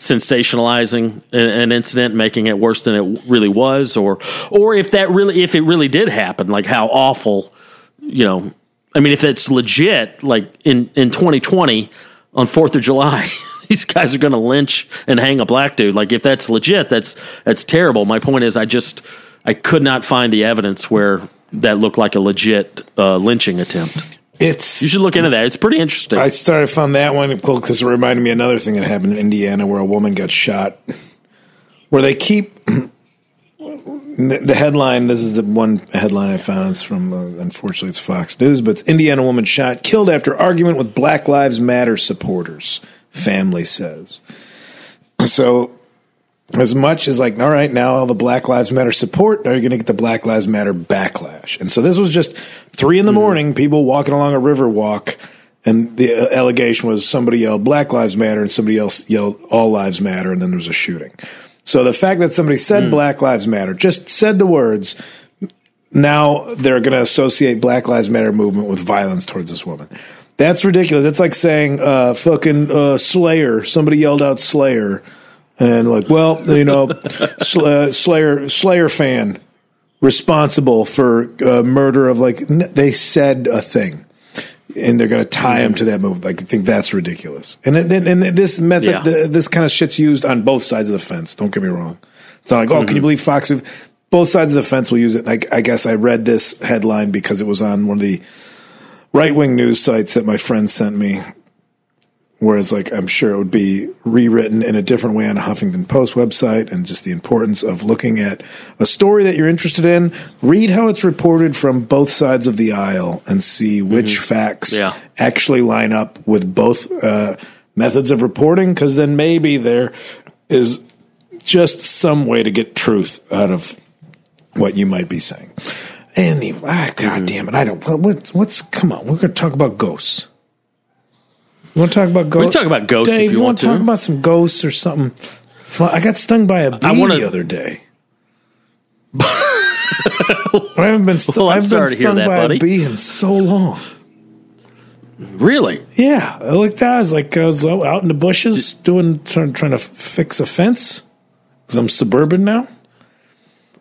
sensationalizing an, incident, making it worse than it really was, or or if that really if it really did happen, like how awful, you know. I mean, if it's legit, like in in 2020 on Fourth of July. These guys are going to lynch and hang a black dude. Like if that's legit, that's that's terrible. My point is, I just I could not find the evidence where that looked like a legit uh, lynching attempt. It's You should look into that. It's pretty interesting. I started found that one cool because it reminded me of another thing that happened in Indiana where a woman got shot. Where they keep the the headline. This is the one headline I found. It's from uh, unfortunately it's Fox News, but Indiana woman shot killed after argument with Black Lives Matter supporters. Family says so. As much as like, all right, now all the Black Lives Matter support, now you're going to get the Black Lives Matter backlash. And so this was just three in the morning, people walking along a river walk, and the uh, allegation was somebody yelled Black Lives Matter and somebody else yelled All Lives Matter, and then there was a shooting. So the fact that somebody said Black Lives Matter, just said the words, now they're going to associate Black Lives Matter movement with violence towards this woman. That's ridiculous. That's like saying uh, fucking uh, Slayer. Somebody yelled out Slayer, and like, well, you know, uh, Slayer Slayer fan responsible for uh, murder of like n- they said a thing. And they're going to tie him to that movement. Like I think that's ridiculous. And then and this method, Yeah. th- this kind of shit's used on both sides of the fence. Don't get me wrong. It's not like, oh, can you believe Fox? Both sides of the fence will use it. I, I guess I read this headline because it was on one of the right wing news sites that my friend sent me. Whereas, like, I'm sure it would be rewritten in a different way on a Huffington Post website, and just the importance of looking at a story that you're interested in, read how it's reported from both sides of the aisle, and see which facts Yeah. actually line up with both uh, methods of reporting, because then maybe there is just some way to get truth out of what you might be saying. Anyway, ah, God damn it, I don't. What, what's what's? Come on, we're going to talk about ghosts. You want to talk about ghosts? can talk about ghosts if Dave, you you want to talk about some ghosts or something? Fun. I got stung by a bee I wanna- the other day. I haven't been, st- Well, I've been sorry to hear stung that, by buddy. a bee in so long. really? Yeah, I looked out. I was like, I was uh, out in the bushes doing trying, trying to fix a fence because I'm suburban now.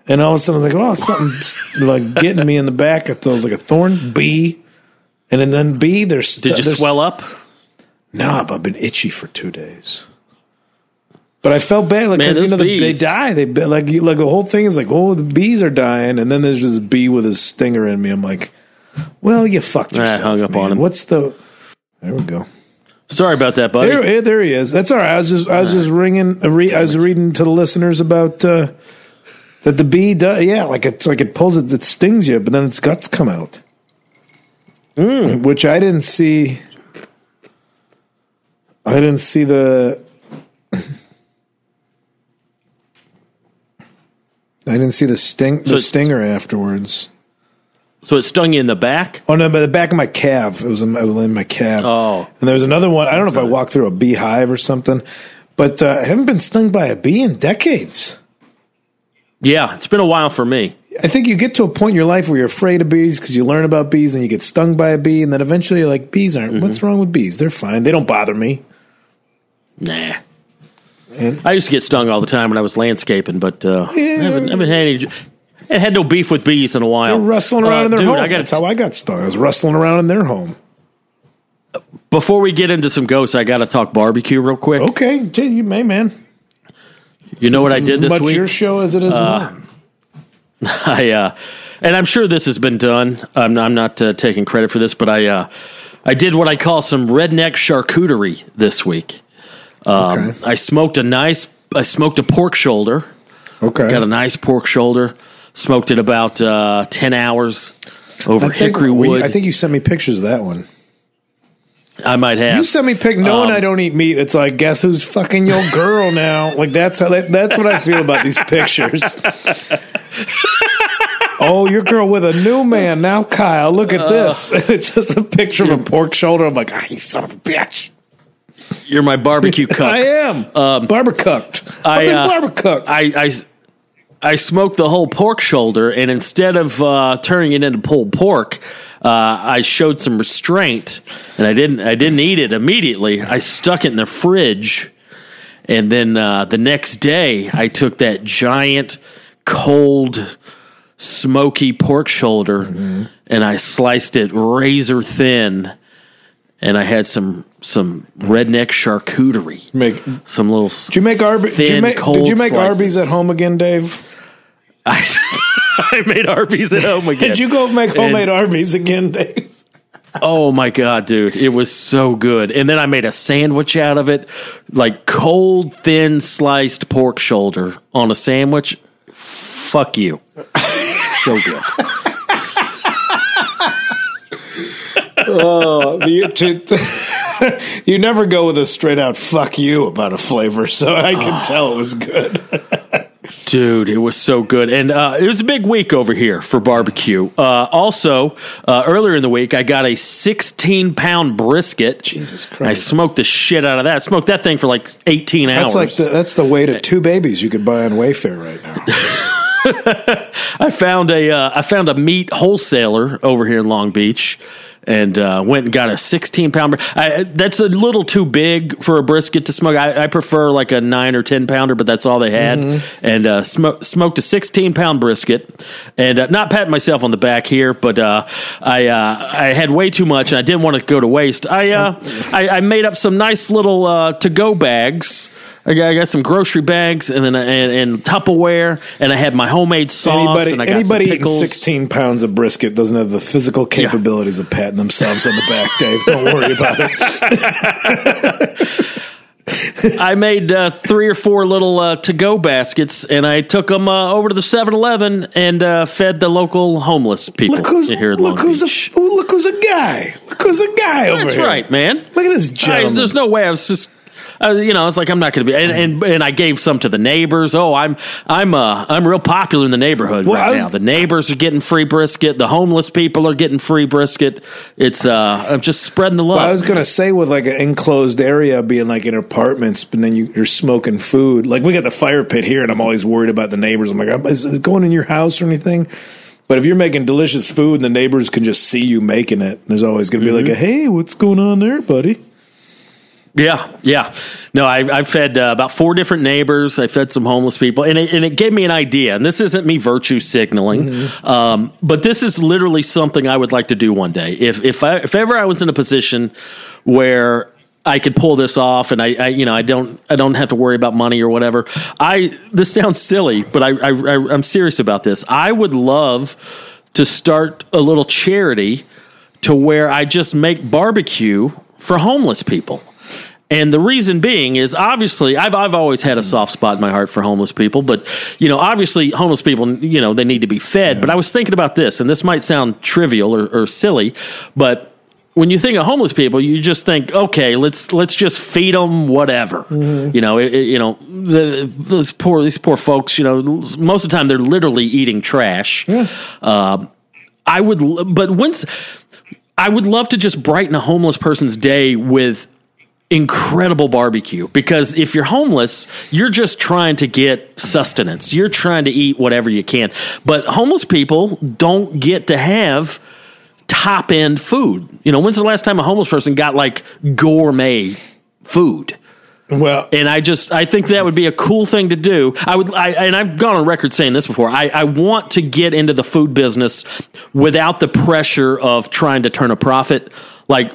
And all of a sudden, I was like, oh, something's like getting me in the back. I thought it was like a thorn bee, and then then bee. There's Did you swell up? No, but I've been itchy for two days. But I felt bad, like because you know the, they die. They like you, like the whole thing is like, oh, the bees are dying, and then there's this bee with a stinger in me. I'm like, well, you fucked I yourself. hung up man. on him. What's the? There we go. Sorry about that, buddy. There, eh, there he is. That's all right. I was just, I was just ringing. uh, Re, I was reading to the listeners about uh, that the bee does. Yeah, like it's like it pulls it, it stings you, but then its guts come out, Hmm. which I didn't see. I didn't see the. I didn't see the sting, the So- stinger afterwards. So it stung you in the back? Oh no, but the back of my calf. It was in my, in my calf. Oh. and there was another one. I don't know if I walked through a beehive or something, but uh, I haven't been stung by a bee in decades. Yeah, it's been a while for me. I think you get to a point in your life where you're afraid of bees because you learn about bees and you get stung by a bee, and then eventually you're like, bees aren't. What's wrong with bees? They're fine. They don't bother me. Nah. I used to get stung all the time when I was landscaping, but uh, I, haven't, I haven't had any. I had no beef with bees in a while. They're rustling around Uh, in their dude, home. I got That's how I got stung. I was rustling around in their home. before we get into some ghosts, I got to talk barbecue real quick. Okay, you may, man. You know what I This did as this much week? your show as it is mine. I uh, and I'm sure this has been done. I'm, I'm not uh, taking credit for this, but I uh, I did what I call some redneck charcuterie this week. Um, Okay. I smoked a nice. I smoked a pork shoulder. Okay. Got a nice pork shoulder. Smoked it about uh, ten hours over I hickory we- wood. I think you sent me pictures of that one. I might have. You sent me pic knowing Um, I don't eat meat. It's like, guess who's fucking your girl now? Like that's how that, that's what I feel about these pictures. oh, your girl with a new man now, Kyle. Look at this. it's just a picture of a pork shoulder. I'm like, ah, you son of a bitch. You're my barbecue cook. I am um, barbecooked. I, I've been uh. I, I I smoked the whole pork shoulder, and instead of uh, turning it into pulled pork, uh, I showed some restraint, and I didn't I didn't eat it immediately. I stuck it in the fridge, and then uh, the next day I took that giant cold smoky pork shoulder and I sliced it razor thin, and I had some some redneck charcuterie, make, some little. did you make Arby's? Did you make, did you make. Arby's at home again, Dave? I, I made Arby's at home again. Did you go make And- homemade Arby's again, Dave? Oh my god, dude, it was so good. And then I made a sandwich out of it, like cold, thin sliced pork shoulder on a sandwich. Fuck you. so good. Oh, to- you never go with a straight out "fuck you" about a flavor, so I Ah. can tell it was good. Dude, it was so good. And uh, it was a big week over here for barbecue. Uh, also, uh, earlier in the week, I got a 16 pound brisket. Jesus Christ. I smoked the shit out of that. smoked that thing for like 18 hours. That's like the, that's the weight of two babies you could buy on Wayfair right now. I found a uh, I found a meat wholesaler over here in Long Beach, and uh, went and got a 16 pounder. I, that's a little too big for a brisket to smoke. I, I prefer like a nine or 10 pounder, but that's all they had. And uh, sm- smoked a 16 pound brisket, and uh, not patting myself on the back here, but uh, I uh, I had way too much, and I didn't want to go to waste. I uh, I, I made up some nice little uh, to go bags. I got, I got some grocery bags and then and, and Tupperware, and I had my homemade sauce. Anybody and I got anybody eating pickles. sixteen pounds of brisket doesn't have the physical capabilities of patting themselves on the back, Dave. Don't worry about it. I made uh, three or four little uh, to-go baskets, and I took them uh, over to the 7-Eleven and uh, fed the local homeless people Look who's here in Long look who's Beach. a look who's a guy. Look who's a guy over there. That's right, man. Look at this I, there's no way I was just. I, you know, it's like, I'm not going to be, and, and and I gave some to the neighbors. Oh, I'm I'm uh I'm real popular in the neighborhood Well, right was- now. The neighbors are getting free brisket. The homeless people are getting free brisket. It's uh, I'm just spreading the love. Well, I was gonna say with like an enclosed area being like in apartments, but then you, you're smoking food. Like we got the fire pit here, and I'm always worried about the neighbors. I'm like, is it going in your house or anything? But if you're making delicious food and the neighbors can just see you making it, there's always gonna be like a hey, what's going on there, buddy? Yeah, yeah. No, I, I fed uh, about four different neighbors. I fed some homeless people, and it, and it gave me an idea. And this isn't me virtue signaling, um, but this is literally something I would like to do one day. If if I, if ever I was in a position where I could pull this off, and I, I you know I don't I don't have to worry about money or whatever. I this sounds silly, but I, I, I I'm serious about this. I would love to start a little charity to where I just make barbecue for homeless people. And the reason being is obviously I've I've always had a soft spot in my heart for homeless people, but you know obviously homeless people you know they need to be fed. But I was thinking about this, and this might sound trivial or, or silly, but when you think of homeless people, you just think, okay, let's let's just feed them whatever. You know, it, it- you know the, those poor these poor folks. You know, most of the time they're literally eating trash. Um, I would, but once I would love to just brighten a homeless person's day with incredible barbecue because if you're homeless, you're just trying to get sustenance. You're trying to eat whatever you can. But homeless people don't get to have top end food. You know, when's the last time a homeless person got like gourmet food? Well, and I just I think that would be a cool thing to do. I would, I, and I've gone on record saying this before. I, I want to get into the food business without the pressure of trying to turn a profit. Like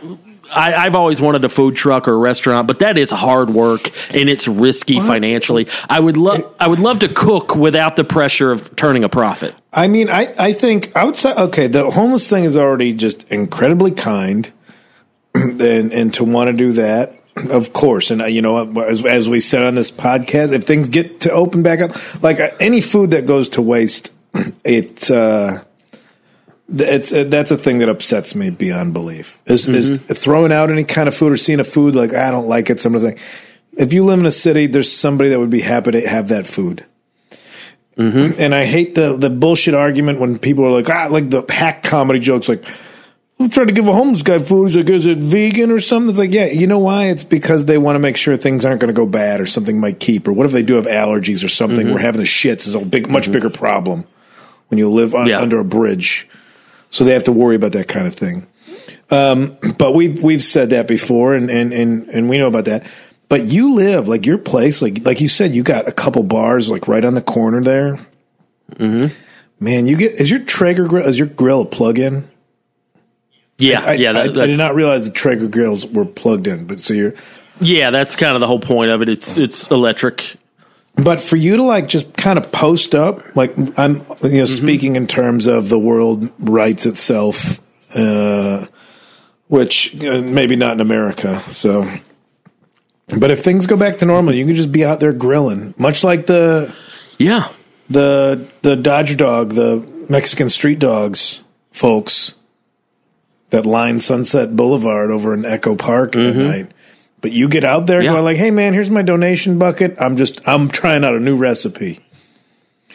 I, I've always wanted a food truck or a restaurant, but that is hard work and it's risky financially. I would love I would love to cook without the pressure of turning a profit. I mean, I, I think outside, okay, the homeless thing is already just incredibly kind. and, and to want to do that, of course. And, uh, you know, as, as we said on this podcast, if things get to open back up, like uh, any food that goes to waste, it, uh, it's uh, that's a thing that upsets me beyond belief. Is is throwing out any kind of food or seeing a food like I don't like it, some of the thing. If you live in a city, there's somebody that would be happy to have that food. And I hate the the bullshit argument when people are like, ah, like the hack comedy jokes, like I'm trying to give a homeless guy food. He's like, is it vegan or something? It's like, yeah, you know why? It's because they want to make sure things aren't going to go bad or something might keep. Or what if they do have allergies or something? We're having the shits is a big, much bigger problem when you live on, Yeah. under a bridge. So they have to worry about that kind of thing. Um, but we've we've said that before, and and and and we know about that. But you live like your place, like like you said, you got a couple bars like right on the corner there. Mm-hmm. Man, you get is your Traeger grill is your grill a plug-in? Yeah, I, yeah, I, that, I did not realize the Traeger grills were plugged in, but so you're. yeah. That's kind of the whole point of it. It's it's electric. But for you to like just kind of post up, like I'm, you know, Mm-hmm. speaking in terms of the world rights itself, uh, which uh, maybe not in America. So, but if things go back to normal, you can just be out there grilling, much like the Yeah, the the Dodger dog, the Mexican street dogs, folks that line Sunset Boulevard over in Echo Park at night. But you get out there Mm-hmm. Yeah. going like, "Hey man, here's my donation bucket. I'm just I'm trying out a new recipe."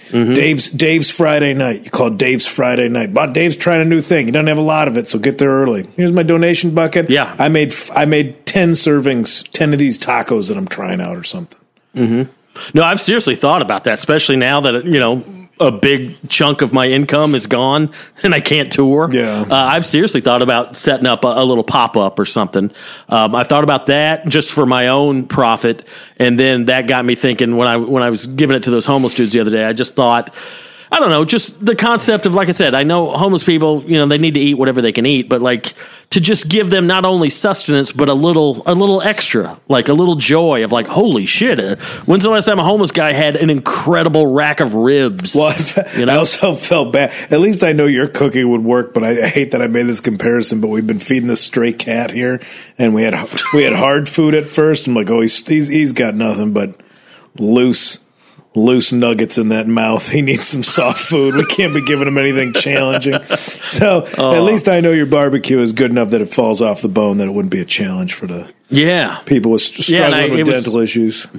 Mm-hmm. Dave's Dave's Friday night. You call Dave's Friday night. But Dave's trying a new thing. He doesn't have a lot of it, so get there early. Here's my donation bucket. Yeah. I made I made ten servings, ten of these tacos that I'm trying out or something. No, I've seriously thought about that, especially now that you know a big chunk of my income is gone and I can't tour. Yeah. uh, I've seriously thought about setting up a, a little pop up or something. Um, I've thought about that just for my own profit, and then that got me thinking when I when I was giving it to those homeless dudes the other day. I just thought. I don't know, just the concept of like I said, I know homeless people, you know, they need to eat whatever they can eat, but like to just give them not only sustenance but a little a little extra, like a little joy of like, holy shit, uh, when's the last time a homeless guy had an incredible rack of ribs? Well, I, fe- You know? I also felt bad. At least I know your cooking would work, but I, I hate that I made this comparison. But we've been feeding this stray cat here, and we had we had hard food at first. I'm like, oh, he's he's, he's got nothing but loose loose nuggets in that mouth. He needs some soft food. We can't be giving him anything challenging. So at least I know your barbecue is good enough that it falls off the bone that it wouldn't be a challenge for the yeah. people with st- Yeah, struggling I- with it was- dental issues.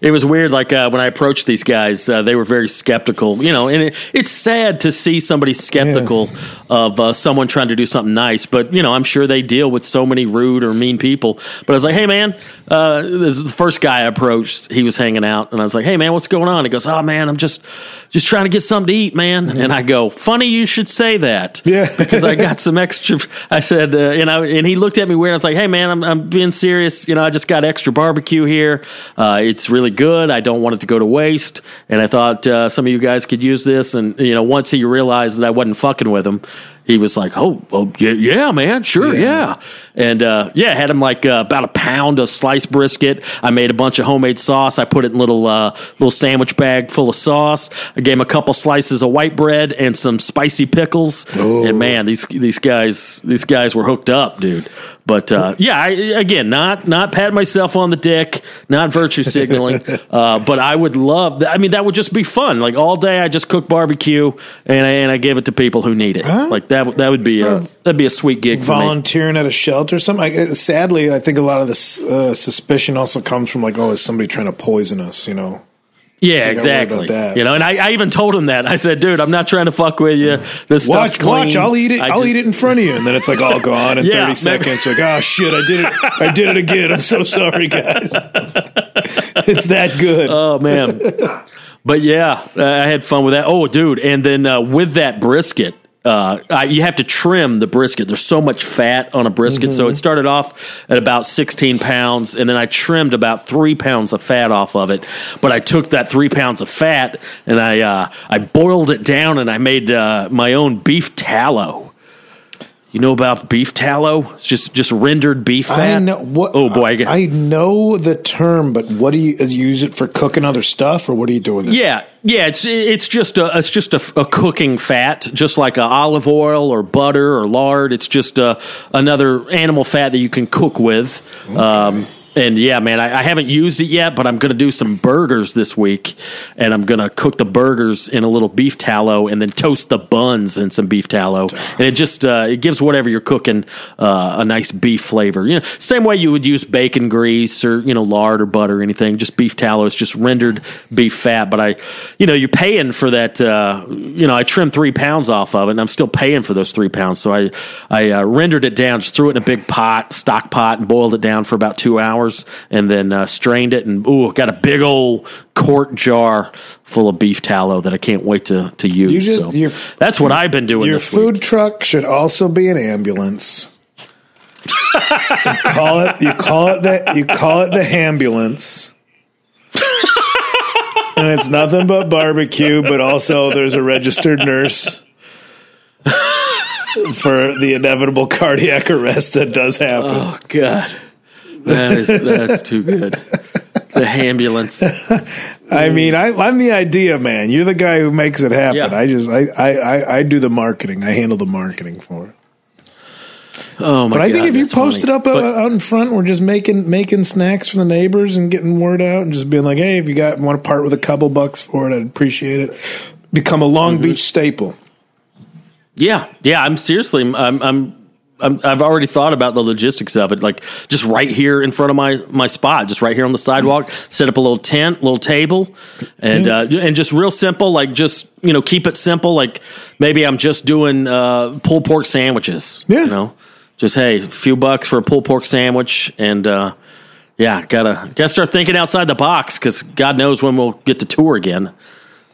It was weird. Like uh, when I approached these guys, uh, they were very skeptical. You know, and it, it's sad to see somebody skeptical of uh, someone trying to do something nice. But you know, I'm sure they deal with so many rude or mean people. But I was like, "Hey, man," uh, this is the first guy I approached, he was hanging out, and I was like, "Hey, man, what's going on?" He goes, "Oh, man, I'm just just trying to get something to eat, man." And I go, "Funny you should say that." Yeah. because I got some extra. I said, uh, and I and he looked at me weird. I was like, "Hey, man, I'm I'm being serious. You know, I just got extra barbecue here. Uh, it's really good. I don't want it to go to waste. And I thought uh, some of you guys could use this. And you know, once he realized that I wasn't fucking with him, he was like, "Oh, oh yeah, yeah, man, sure, yeah." And uh, yeah, had him like uh, about a pound of sliced brisket. I made a bunch of homemade sauce. I put it in little uh, little sandwich bag full of sauce. I gave him a couple slices of white bread and some spicy pickles. And man, these these guys these guys were hooked up, dude. But uh, yeah, I, again, not not patting myself on the dick, not virtue signaling. uh, but I would love. I mean, that would just be fun. Like all day, I just cook barbecue and I, and I give it to people who need it. Like that. would- That would be a that'd be a sweet gig for me. volunteering at a shelter or something. I, uh, sadly, I think a lot of this uh, suspicion also comes from like, oh, is somebody trying to poison us? You know, Yeah, worry exactly. that. You know, and I, I even told him that. I said, "Dude, I'm not trying to fuck with you. This stuff's watch, clean. watch, I'll eat it. I I'll just- eat it in front of you, and then it's like all gone in Yeah, thirty seconds. Like, oh shit, I did it. I did it again. I'm so sorry, guys. it's that good. Oh man, but yeah, I had fun with that. Oh, dude, and then uh, with that brisket. Uh, I, you have to trim the brisket. There's so much fat on a brisket, so it started off at about 16 pounds, and then I trimmed about three pounds of fat off of it. But I took that three pounds of fat and I uh, I boiled it down, and I made uh, my own beef tallow. You know about beef tallow? It's just just rendered beef fat. I know what. Oh boy, I get, I know the term, but what do you, is you use it for cooking other stuff, or what do you do with it? Yeah, yeah, it's it's just a it's just a, a cooking fat, just like a olive oil or butter or lard. It's just a, another animal fat that you can cook with. Um, and yeah, man, I, I haven't used it yet, but I'm going to do some burgers this week, and I'm going to cook the burgers in a little beef tallow, and then toast the buns in some beef tallow, and it just uh, it gives whatever you're cooking uh, a nice beef flavor. You know, same way you would use bacon grease or you know lard or butter or anything. Just beef tallow is just rendered beef fat, but I, you know, you're paying for that. Uh, you know, I trimmed three pounds off of it, and I'm still paying for those three pounds. So I I uh, rendered it down, just threw it in a big pot, stock pot, and boiled it down for about two hours and then uh, strained it and ooh, got a big old quart jar full of beef tallow that I can't wait to to use. You just- so your- that's what I've been doing. Your food week. truck should also be an ambulance. you call it. You call it the. You call it the ambulance. and it's nothing but barbecue, but also there's a registered nurse for the inevitable cardiac arrest that does happen. Oh God, that is that's too good. The ambulance. I mean, I, I'm the idea man. You're the guy who makes it happen. Yeah. I just, I, I, I, I do the marketing. I handle the marketing for it. Oh my god. But I think if you that's post funny. it up But- out, out in front, we're just making making snacks for the neighbors and getting word out and just being like, hey, if you got want to part with a couple bucks for it, I'd appreciate it. Become a Long Mm-hmm. Beach staple. Yeah, yeah. I'm seriously. I'm. I'm. I'm, I've already thought about the logistics of it, like just right here in front of my my spot, just right here on the sidewalk. Set up a little tent, little table, and uh, and just real simple, like just you know keep it simple. Like maybe I'm just doing uh, pulled pork sandwiches. Yeah. you know, just hey, a few bucks for a pulled pork sandwich, and uh, yeah, gotta gotta start thinking outside the box because God knows when we'll get to tour again.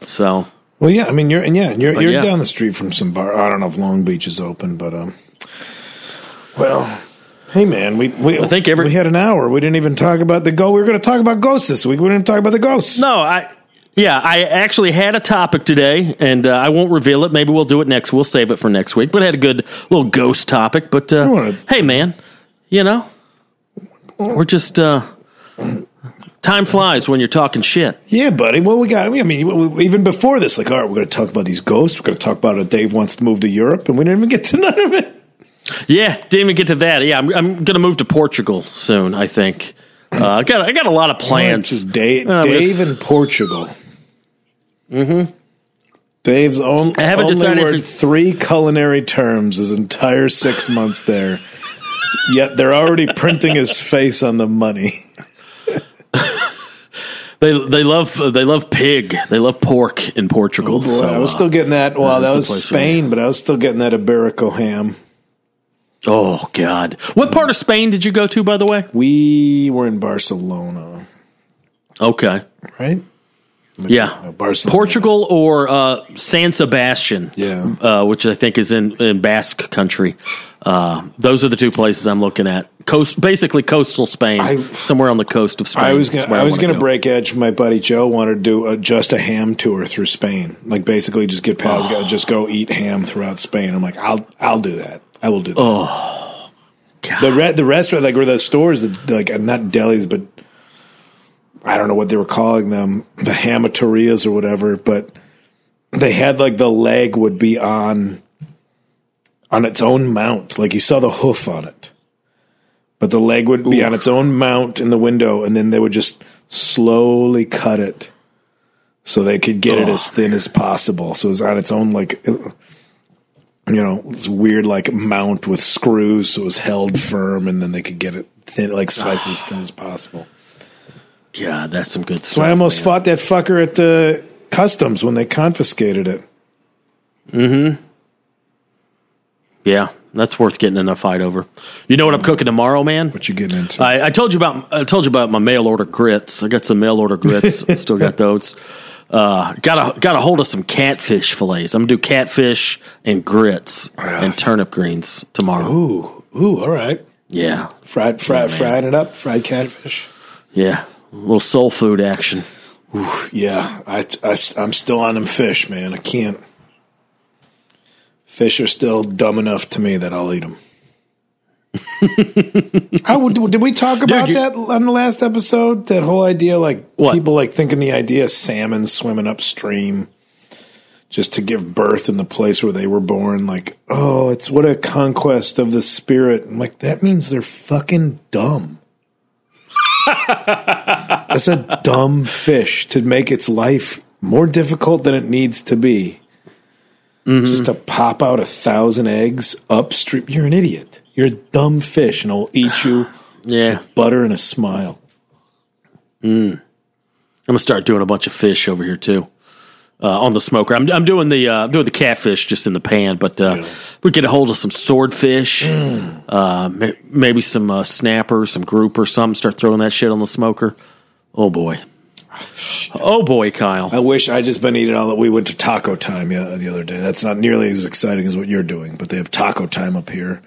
So Well, yeah, I mean, you're and yeah, you're But you're yeah. down the street from some bar. I don't know if Long Beach is open, but um, well, hey man, we we I think every- we had an hour. We didn't even talk about the go. We were going to talk about ghosts this week. We didn't talk about the ghosts. No, I yeah, I actually had a topic today, and uh, I won't reveal it. Maybe we'll do it next. We'll save it for next week. But I had a good little ghost topic. But uh, wanna- hey, man, you know, we're just uh, time flies when you're talking shit. Yeah, buddy. Well, we got. I mean, even before this, like, all right, we're going to talk about these ghosts. We're going to talk about how Dave wants to move to Europe, and we didn't even get to none of it. Yeah, didn't even get to that. Yeah, I'm, I'm going to move to Portugal soon. I think. Uh, I got I got a lot of plans. Dave, Uh, Dave in Portugal. Mm-hmm. Dave's own, I haven't only decided if word it's- three culinary terms his entire six months there. Yet they're already printing his face on the money. They they love they love pig. They love pork in Portugal. Boy, so, I was uh, still getting that. Well, that was Spain, but I was still getting that Iberico ham. Oh God, what part of Spain did you go to, by the way? We were in Barcelona, Okay. right? Yeah, Barcelona. Portugal or uh, San Sebastian. Yeah. uh, which I think is in, in Basque country. Uh, those are the two places I'm looking at. Coast, basically coastal Spain, I- somewhere on the coast of Spain. I was is gonna, where I was wanna gonna go. break edge. My buddy Joe wanted to do a, just a ham tour through Spain, like basically just get pals, go, just go eat ham throughout Spain. I'm like, I'll I'll do that. I will do that. Oh, God. the re- the restaurant, like where the stores, like uh, not delis, but I don't know what they were calling them, the hamatorias or whatever. But they had like the leg would be on on its own mount, like you saw the hoof on it. But the leg would be on its own mount in the window, and then they would just slowly cut it so they could get it as thin as possible. So it was on its own, like you know, this weird like mount with screws, so it was held firm, and then they could get it thin, like slice as thin as possible. yeah that's some good stuff. So I almost man. fought that fucker at the customs when they confiscated it. Mm-hmm yeah, that's worth getting in a fight over. You know what I'm cooking tomorrow, man? What you getting into? I, I told you about I told you about my mail order grits. I got some mail order grits. Still got those. Uh, got a got a hold of some catfish fillets. I'm gonna do catfish and grits and turnip greens tomorrow. ooh, ooh, all right. Yeah, Fried, fried, man. fried it up, fried catfish. yeah, a little soul food action. Ooh, Yeah, I, I, I, am still on them fish, man. I can't. Fish are still dumb enough to me that I'll eat them. I did we talk about you- that on the last episode? That whole idea, like What? people like thinking the idea of salmon swimming upstream just to give birth in the place where they were born. Like, oh, it's what a conquest of the spirit. I'm like, that means they're fucking dumb. That's a dumb fish to make its life more difficult than it needs to be. Mm-hmm. Just to pop out a thousand eggs upstream. You're an idiot. You're a dumb fish, and I'll eat you Yeah. butter and a smile. I'm gonna start doing a bunch of fish over here too. Uh, on the smoker, I'm, I'm doing the uh, doing the catfish just in the pan, but uh, we get a hold of some swordfish, uh, ma- maybe some uh, snapper, some grouper, something. Start throwing that shit on the smoker. Oh boy, oh boy, Kyle. I wish I'd just been eating all that. We went to taco time the other day. That's not nearly as exciting as what you're doing, but they have taco time up here.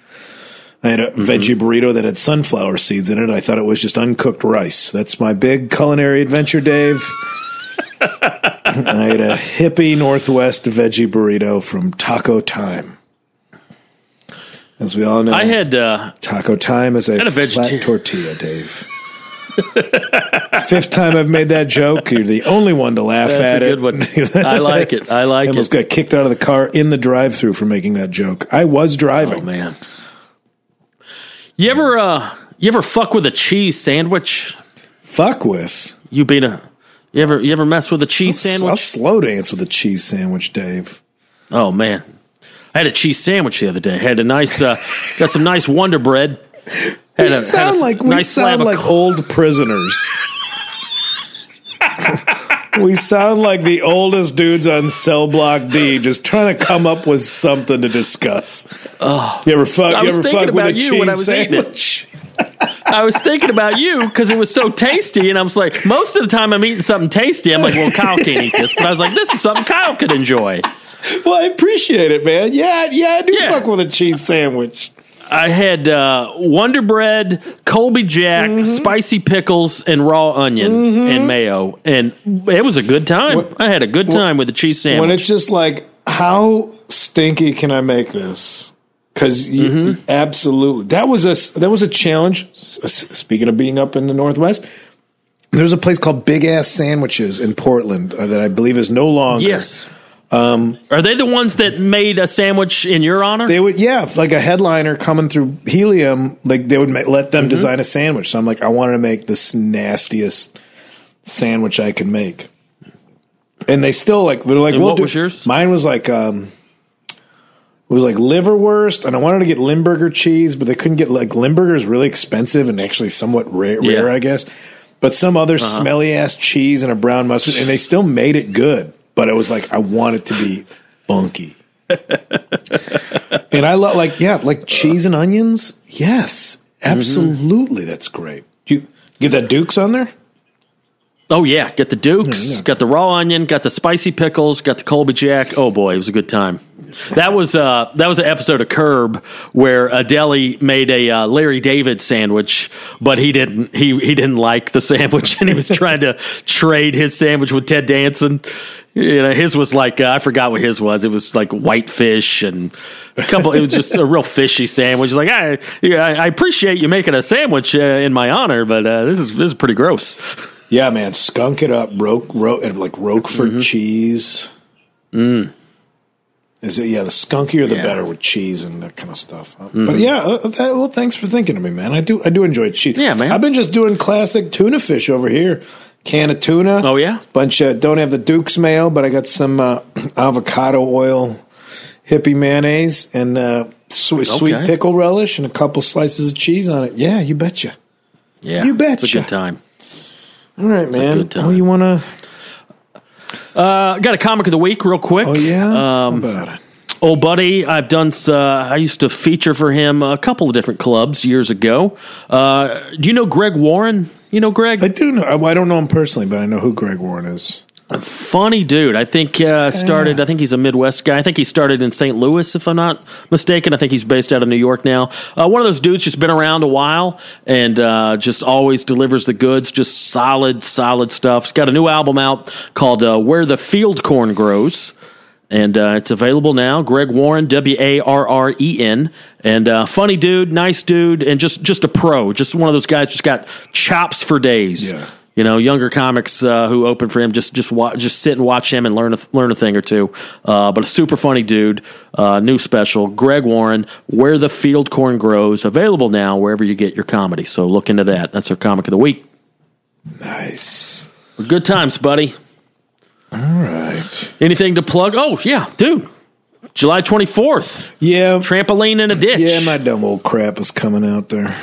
I had a veggie burrito that had sunflower seeds in it. I thought it was just uncooked rice. That's my big culinary adventure, Dave. I had a hippie Northwest veggie burrito from Taco Time. As we all know, I had uh, Taco Time is a, a flat tortilla, Dave. Fifth time I've made that joke. You're the only one to laugh That's at a it. good one. I like it. I like it. I almost it. got kicked out of the car in the drive-through for making that joke. I was driving. Oh man, you ever uh, you ever fuck with a cheese sandwich? Fuck with. You beat a you ever you ever mess with a cheese sandwich? I'll slow dance with a cheese sandwich, Dave. Oh man, I had a cheese sandwich the other day. Had a nice, uh, got some nice Wonder Bread. Had We a, sound a like we nice slab sound like old prisoners. we sound like the oldest dudes on cell block D, just trying to come up with something to discuss. you ever fuck? I You ever fuck with a about you when I cheese was eating it. sandwich? I was thinking about you because it was so tasty, and I was like, most of the time I'm eating something tasty. I'm like, well, Kyle can't eat this, but I was like, this is something Kyle could enjoy. Well, I appreciate it, man. Yeah, yeah, I do Yeah. fuck with a cheese sandwich. I had uh, Wonder Bread, Colby Jack, Mm-hmm. spicy pickles, and raw onion and mayo, and it was a good time. What- I had a good time with the cheese sandwich. When it's just like, how stinky can I make this? Because Mm-hmm. absolutely, that was a that was a challenge. Speaking of being up in the Northwest, there's a place called Big Ass Sandwiches in Portland uh, that I believe is no longer. yes. Are they the ones that made a sandwich in your honor? They would, yeah, like a headliner coming through Helium, like they would ma- let Mm-hmm. them design a sandwich. So I'm like, I wanted to make this nastiest sandwich I could make, and they still like they're like, And we'll what do- was yours? Mine was like, um, it was like liverwurst, and I wanted to get Limburger cheese, but they couldn't get like Limburger is really expensive and actually somewhat rare, Yeah. rare I guess. But some other Uh-huh. smelly ass cheese and a brown mustard, and they still made it good. But it was like I want it to be funky. And I love like yeah, like cheese and onions. Yes, absolutely, that's great. You get that Dukes on there. Oh yeah, get the Dukes, Yeah, yeah. got the raw onion, got the spicy pickles, got the Colby Jack. Oh boy, it was a good time. That was uh, that was an episode of Curb where a deli made a uh, Larry David sandwich, but he didn't he he didn't like the sandwich and he was trying to trade his sandwich with Ted Danson. You know, his was like uh, I forgot what his was. It was like white fish and a couple. it was just a real fishy sandwich. Like I yeah, I appreciate you making a sandwich uh, in my honor, but uh, this is this is pretty gross. Yeah, man, skunk it up, roke, roke, and like Roquefort Mm-hmm. cheese. Mm. Is it? Yeah, the skunkier the Yeah. better with cheese and that kind of stuff. But yeah, uh, that, well, thanks for thinking of me, man. I do, I do enjoy cheese. Yeah, man. I've been just doing classic tuna fish over here. Can of tuna. Oh, yeah? bunch of don't have the Duke's mayo, but I got some uh, avocado oil, hippie mayonnaise, and uh, sweet, sweet pickle relish, and a couple slices of cheese on it. Yeah, you betcha. Yeah, You It's a good time. All right, man. good time. Oh, you want to? Uh, got a comic of the week, real quick. Oh yeah. Um, about it? Old buddy, I've done. Uh, I used to feature for him a couple of different clubs years ago. Uh, do you know Greg Warren? You know Greg? I do know. I I don't know him personally, but I know who Greg Warren is. Funny dude. I think uh, started. I think he's a Midwest guy. I think he started in St. Louis, if I'm not mistaken. I think he's based out of New York now. Uh, one of those dudes just been around a while and uh, just always delivers the goods. Just solid, solid stuff. He's got a new album out called uh, "Where the Field Corn Grows." and uh, it's available now. Greg Warren, W A R R E N, and uh, funny dude, nice dude, and just just a pro, just one of those guys, just got chops for days. Yeah. You know, younger comics uh, who open for him just just wa- just sit and watch him and learn a, learn a thing or two. Uh, but a super funny dude. Uh, new special, Greg Warren, Where the Field Corn Grows, available now wherever you get your comedy. So look into that. That's our comic of the week. Nice. Good times, buddy. All right. Anything to plug? Oh yeah, dude. July twenty fourth. Yeah. Trampoline in a ditch. Yeah, my dumb old crap is coming out there.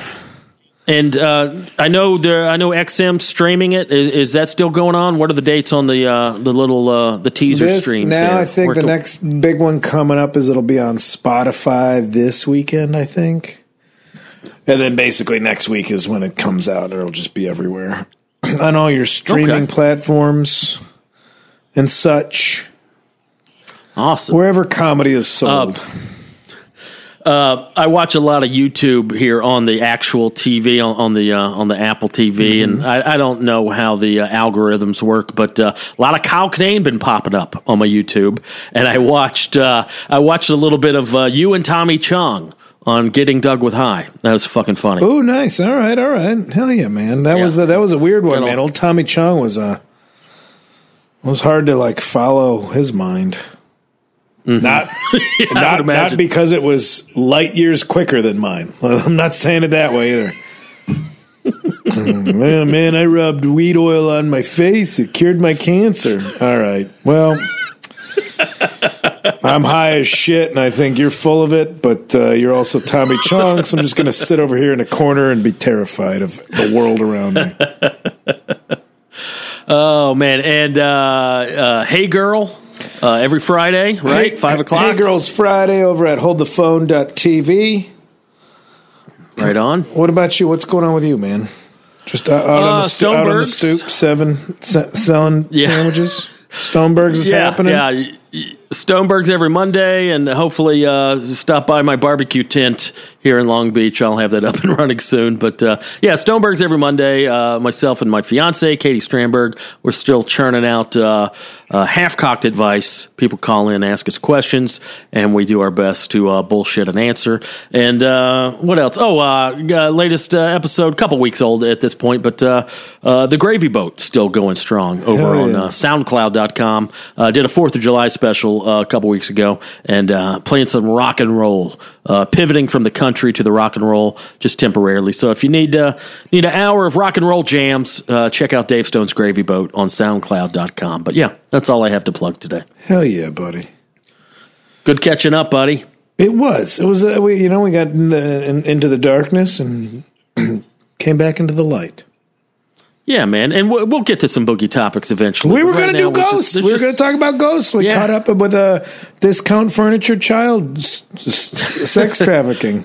And uh, I know there. I know XM streaming it. Is, is that still going on? What are the dates on the uh, the little uh, the teaser This streams? now, there? I think Where the to- next big one coming up is it'll be on Spotify this weekend. I think, and then basically next week is when it comes out. Or it'll just be everywhere on all your streaming Okay. platforms and such. awesome. Wherever comedy is sold. I watch a lot of YouTube here on the actual TV on, on the uh, on the Apple TV, and I, I don't know how the uh, algorithms work, but uh, a lot of Kyle Kinane been popping up on my YouTube, and I watched uh, I watched a little bit of uh, you and Tommy Chong on Getting Doug with High. That was fucking funny. Oh, nice. All right, all right. Hell yeah, man. That Yeah. was the, that was a weird one, man. Old Tommy Chong was uh was hard to like follow his mind. Not not would not imagine. because it was light years quicker than mine. I'm not saying it that way either. man, man, I rubbed weed oil on my face. It cured my cancer. All right. Well, I'm high as shit, and I think you're full of it, but uh, you're also Tommy Chong, so I'm just going to sit over here in a corner and be terrified of the world around me. Oh man, and uh, uh, Hey Girl uh, every Friday, right? Hey- Five o'clock. Hey Girls Friday over at holdthephone.tv. Right on. What about you? What's going on with you, man? Just out, out, on, Uh, the stu- out on the stoop, seven, se- selling Yeah. sandwiches. Stonebergs is yeah, happening. Yeah, Stoneberg's every Monday, and hopefully uh, stop by my barbecue tent here in Long Beach. I'll have that up and running soon. But uh, yeah, Stoneberg's every Monday. Uh, myself and my fiance, Katie Strandberg, we're still churning out uh, uh, half-cocked advice. People call in, ask us questions, and we do our best to uh, bullshit an answer. And uh, what else? Oh, latest uh, episode, couple weeks old at this point, but uh, uh, the Gravy Boat still going strong over Hell on uh, SoundCloud.com. Uh, did a Fourth of July special uh, a couple weeks ago, and uh, playing some rock and roll, uh, pivoting from the country to the rock and roll just temporarily. So if you need uh, need an hour of rock and roll jams, uh, check out Dave Stone's Gravy Boat on SoundCloud.com. But yeah, that's all I have to plug today. Hell yeah, buddy. Good catching up, buddy. It was. It was. Uh, we, you know, we got in the, in, into the darkness and came back into the light. Yeah, man, and we'll, we'll get to some boogie topics eventually. We were right going to do we're just- ghosts. we were going to talk about ghosts. We Yeah. caught up with a discount furniture child sex trafficking.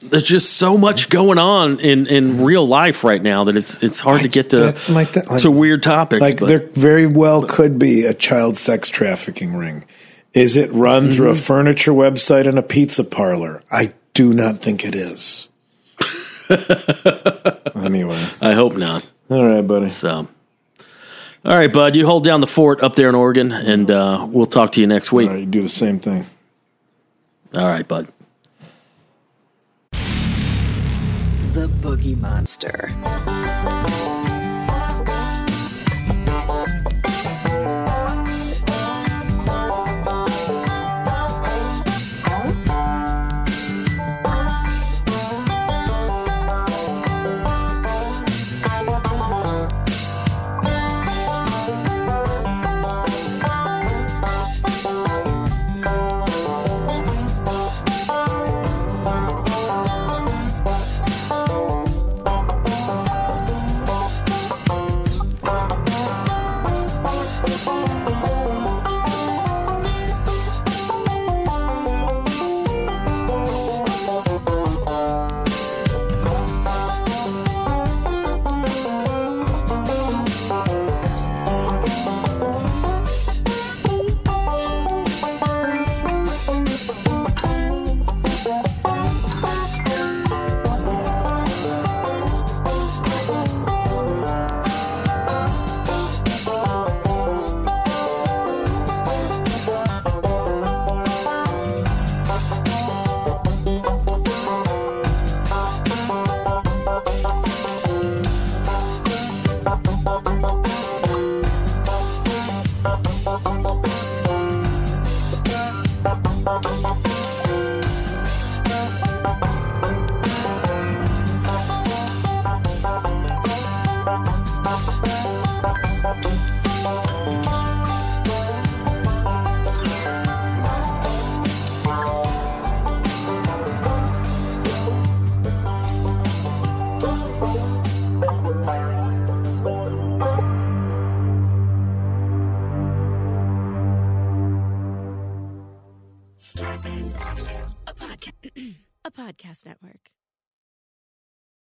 There's just so much going on in, in real life right now that it's it's hard to get to That's my thing. Like, to weird topics. like but- there very well could be a child sex trafficking ring. Is it run through Mm-hmm. a furniture website and a pizza parlor? I do not think it is. anyway, I hope not. All right, buddy. So, all right, bud, you hold down the fort up there in Oregon, and uh, we'll talk to you next week. All right, you do the same thing. All right, bud. The Boogie Monster.